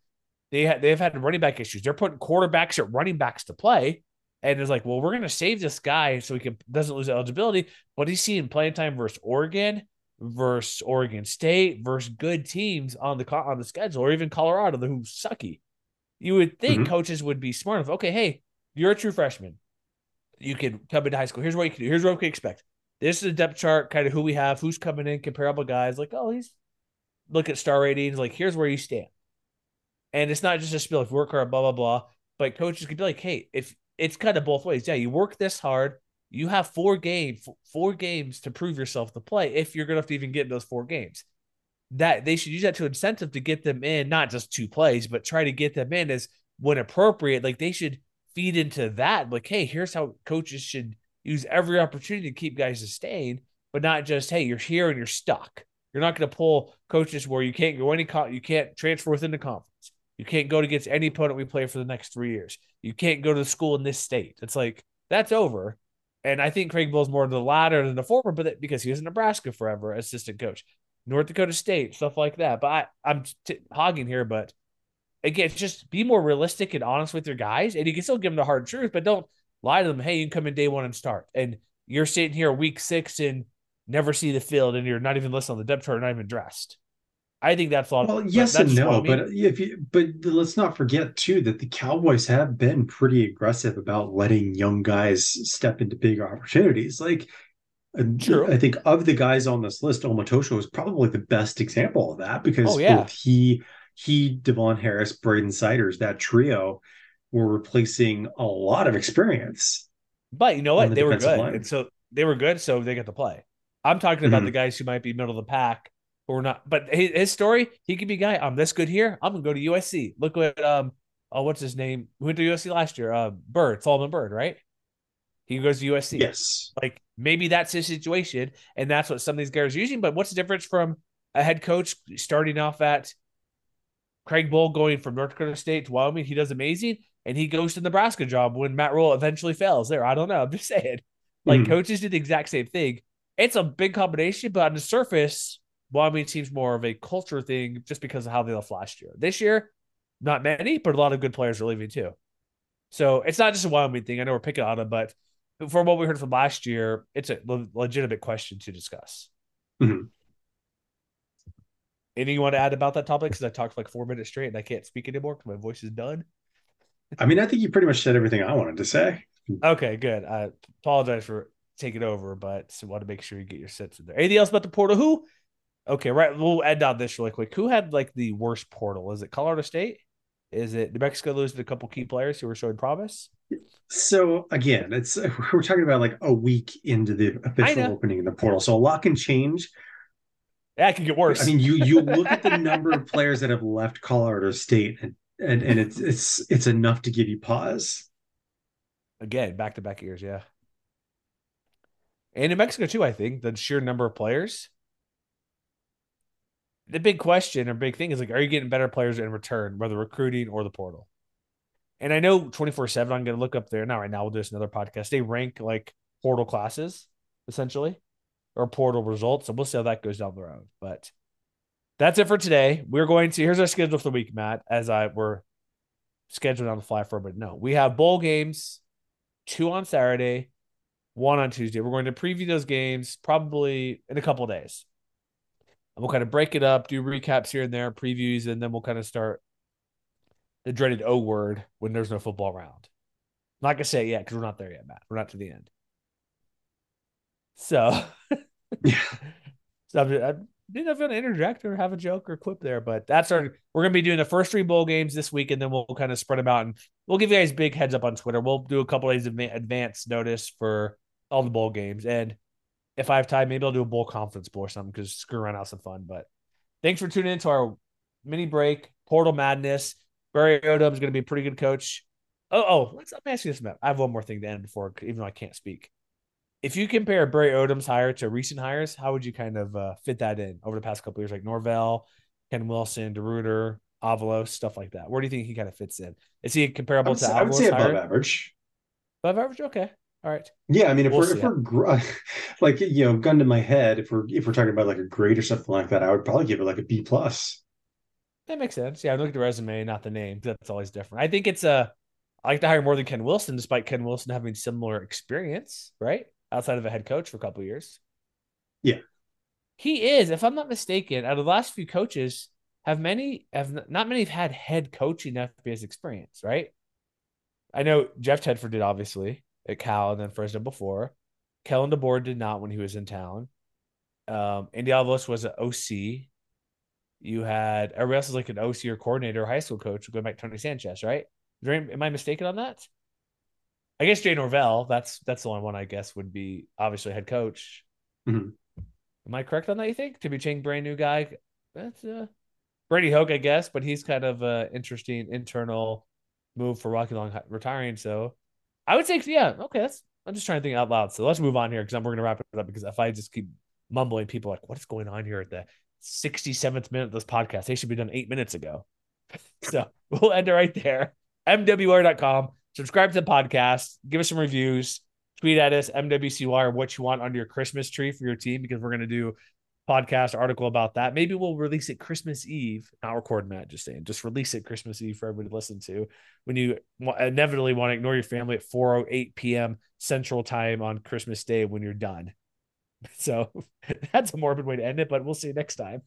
they ha- they've had running back issues. They're putting quarterbacks at running backs to play, and it's like, well, we're gonna save this guy so he can doesn't lose eligibility. But he's seeing playing time versus Oregon, versus Oregon State, versus good teams on the on the schedule, or even Colorado, who's sucky. You would think mm-hmm. coaches would be smart enough. Okay, hey, you're a true freshman. You can come into high school. Here's what you can do. Here's what we can expect. This is a depth chart, kind of who we have, who's coming in, comparable guys. Like, oh, he's look at star ratings. Like, here's where you stand. And it's not just a spiel, of work or blah, blah, blah. But coaches could be like, hey, if it's kind of both ways. Yeah, you work this hard. You have four games, four games to prove yourself to play if you're gonna have to even get those four games. That they should use that to incentive to get them in, not just two plays, but try to get them in as when appropriate. Like they should feed into that. Like, hey, here's how coaches should use every opportunity to keep guys sustained, but not just, hey, you're here and you're stuck. You're not going to pull coaches where you can't go any, you can't transfer within the conference. You can't go against any opponent we play for the next three years. You can't go to the school in this state. It's like that's over. And I think Craig Bohl's more the latter than the former, but because he was in Nebraska forever, assistant coach, North Dakota State, stuff like that. But I, I'm t- hogging here, but again, just be more realistic and honest with your guys, and you can still give them the hard truth, but don't lie to them. Hey, you can come in day one and start, and you're sitting here week six and never see the field, and you're not even listening on the depth chart, not even dressed. I think that's all. Well, yes and no, I mean. but if you, but let's not forget too that the Cowboys have been pretty aggressive about letting young guys step into bigger opportunities. Like, uh, True. I think of the guys on this list, Omotosho is probably the best example of that because oh, yeah. both he, he, Devon Harris, Braden Siders, that trio were replacing a lot of experience. But you know what? The they were good, line. and so they were good, so they get to play. I'm talking about mm-hmm. the guys who might be middle of the pack or not. But his, his story, he could be a guy. I'm this good here. I'm gonna go to USC. Look at um, oh, what's his name? Who went to USC last year? Uh, Byrd, Solomon Byrd, right? He goes to USC. Yes. Like maybe that's his situation, and that's what some of these guys are using. But what's the difference from a head coach starting off at Craig Bohl going from North Dakota State to Wyoming? He does amazing, and he goes to Nebraska job when Matt Rhule eventually fails. There, I don't know. I'm just saying. Like mm-hmm. coaches do the exact same thing. It's a big combination, but on the surface, Wyoming seems more of a culture thing just because of how they left last year. This year, not many, but a lot of good players are leaving too. So it's not just a Wyoming thing. I know we're picking on them, but from what we heard from last year, it's a legitimate question to discuss. Mm-hmm. Anything you want to add about that topic? Because I talked for like four minutes straight and I can't speak anymore because my voice is done. I mean, I think you pretty much said everything I wanted to say. Okay, good. I apologize for taking over, but I want to make sure you get your sets in there. Anything else about the portal? Who Okay, right. We'll end on this really quick. Who had like the worst portal? Is it Colorado State? Is it New Mexico losing a couple key players who were showing promise? So again, it's we're talking about like a week into the official opening in the portal, so a lot can change. Yeah, it can get worse. I mean, you you look at the number of players that have left Colorado State, and and, and it's it's it's enough to give you pause. Again, back to back years, yeah. And New Mexico too, I think the sheer number of players the big question or big thing is like, are you getting better players in return, whether recruiting or the portal? And I know 24 7, I'm going to look up there. Not right now, we'll do this another podcast. They rank like portal classes. essentially, or portal results. So we'll see how that goes down the road. But that's it for today. We're going to here's our schedule for the week, Matt. As I were scheduling on the fly for, but no, we have bowl games, two on Saturday, one on Tuesday. We're going to preview those games probably in a couple days. And we'll kind of break it up, do recaps here and there, previews, and then we'll kind of start the dreaded O word when there's no football around. I'm not gonna say it yet because we're not there yet, Matt. We're not to the end. So, so I'm, I didn't know if you want to interject or have a joke or quip there, but that's our. We're gonna be doing the first three bowl games this week, and then we'll kind of spread them out, and we'll give you guys big heads up on Twitter. We'll do a couple days of advance notice for all the bowl games, and if I have time, maybe I'll do a bowl conference bowl or something because screw around, have some fun. But thanks for tuning into our mini break, Portal Madness. Barry Odom is going to be a pretty good coach. Oh, oh, let's let me ask you this, Matt. I have one more thing to end before, even though I can't speak. If you compare Barry Odom's hire to recent hires, how would you kind of uh, fit that in over the past couple years, like Norvell, Ken Wilson, DeRuyter, Avalos, stuff like that? Where do you think he kind of fits in? Is he comparable to? Say, I would say above hire? average. Above average, okay. All right. Yeah, I mean, if we'll we're if we're like you know, gun to my head, if we're if we're talking about like a grade or something like that, I would probably give it like a B plus. That makes sense. Yeah, I look at the resume, not the name. That's always different. I think it's a. I like to hire more than Ken Wilson, despite Ken Wilson having similar experience, right? Outside of a head coach for a couple years. Yeah. He is, if I'm not mistaken, out of the last few coaches, have many have not many have had head coaching FBS experience, right? I know Jeff Tedford did obviously at Cal and then Fresno before. Kalen DeBoer did not when he was in town. Um, Andy Avalos was an OC. You had everybody else is like an OC or coordinator or high school coach going back to Tony Sanchez, right? Am I mistaken on that? I guess Jay Norvell. That's that's the only one I guess would be obviously head coach. Mm-hmm. Am I correct on that? You think Timmy Chang, brand new guy? That's uh, Brady Hoke, I guess, but he's kind of an interesting internal move for Rocky Long retiring. So I would say, yeah, okay. That's I'm just trying to think out loud. So let's move on here because we're gonna wrap it up. Because if I just keep mumbling, people like, what is going on here at the 67th minute of this podcast? They should be done eight minutes ago. so we'll end it right there. MWR.com. Subscribe to the podcast. Give us some reviews. Tweet at us, MWCY, what you want under your Christmas tree for your team because we're gonna do podcast article about that. Maybe we'll release it Christmas Eve, not record Matt, just saying, just release it Christmas Eve for everybody to listen to when you inevitably want to ignore your family at 4:08 p.m. Central Time on Christmas Day when you're done. So that's a morbid way to end it, but we'll see you next time.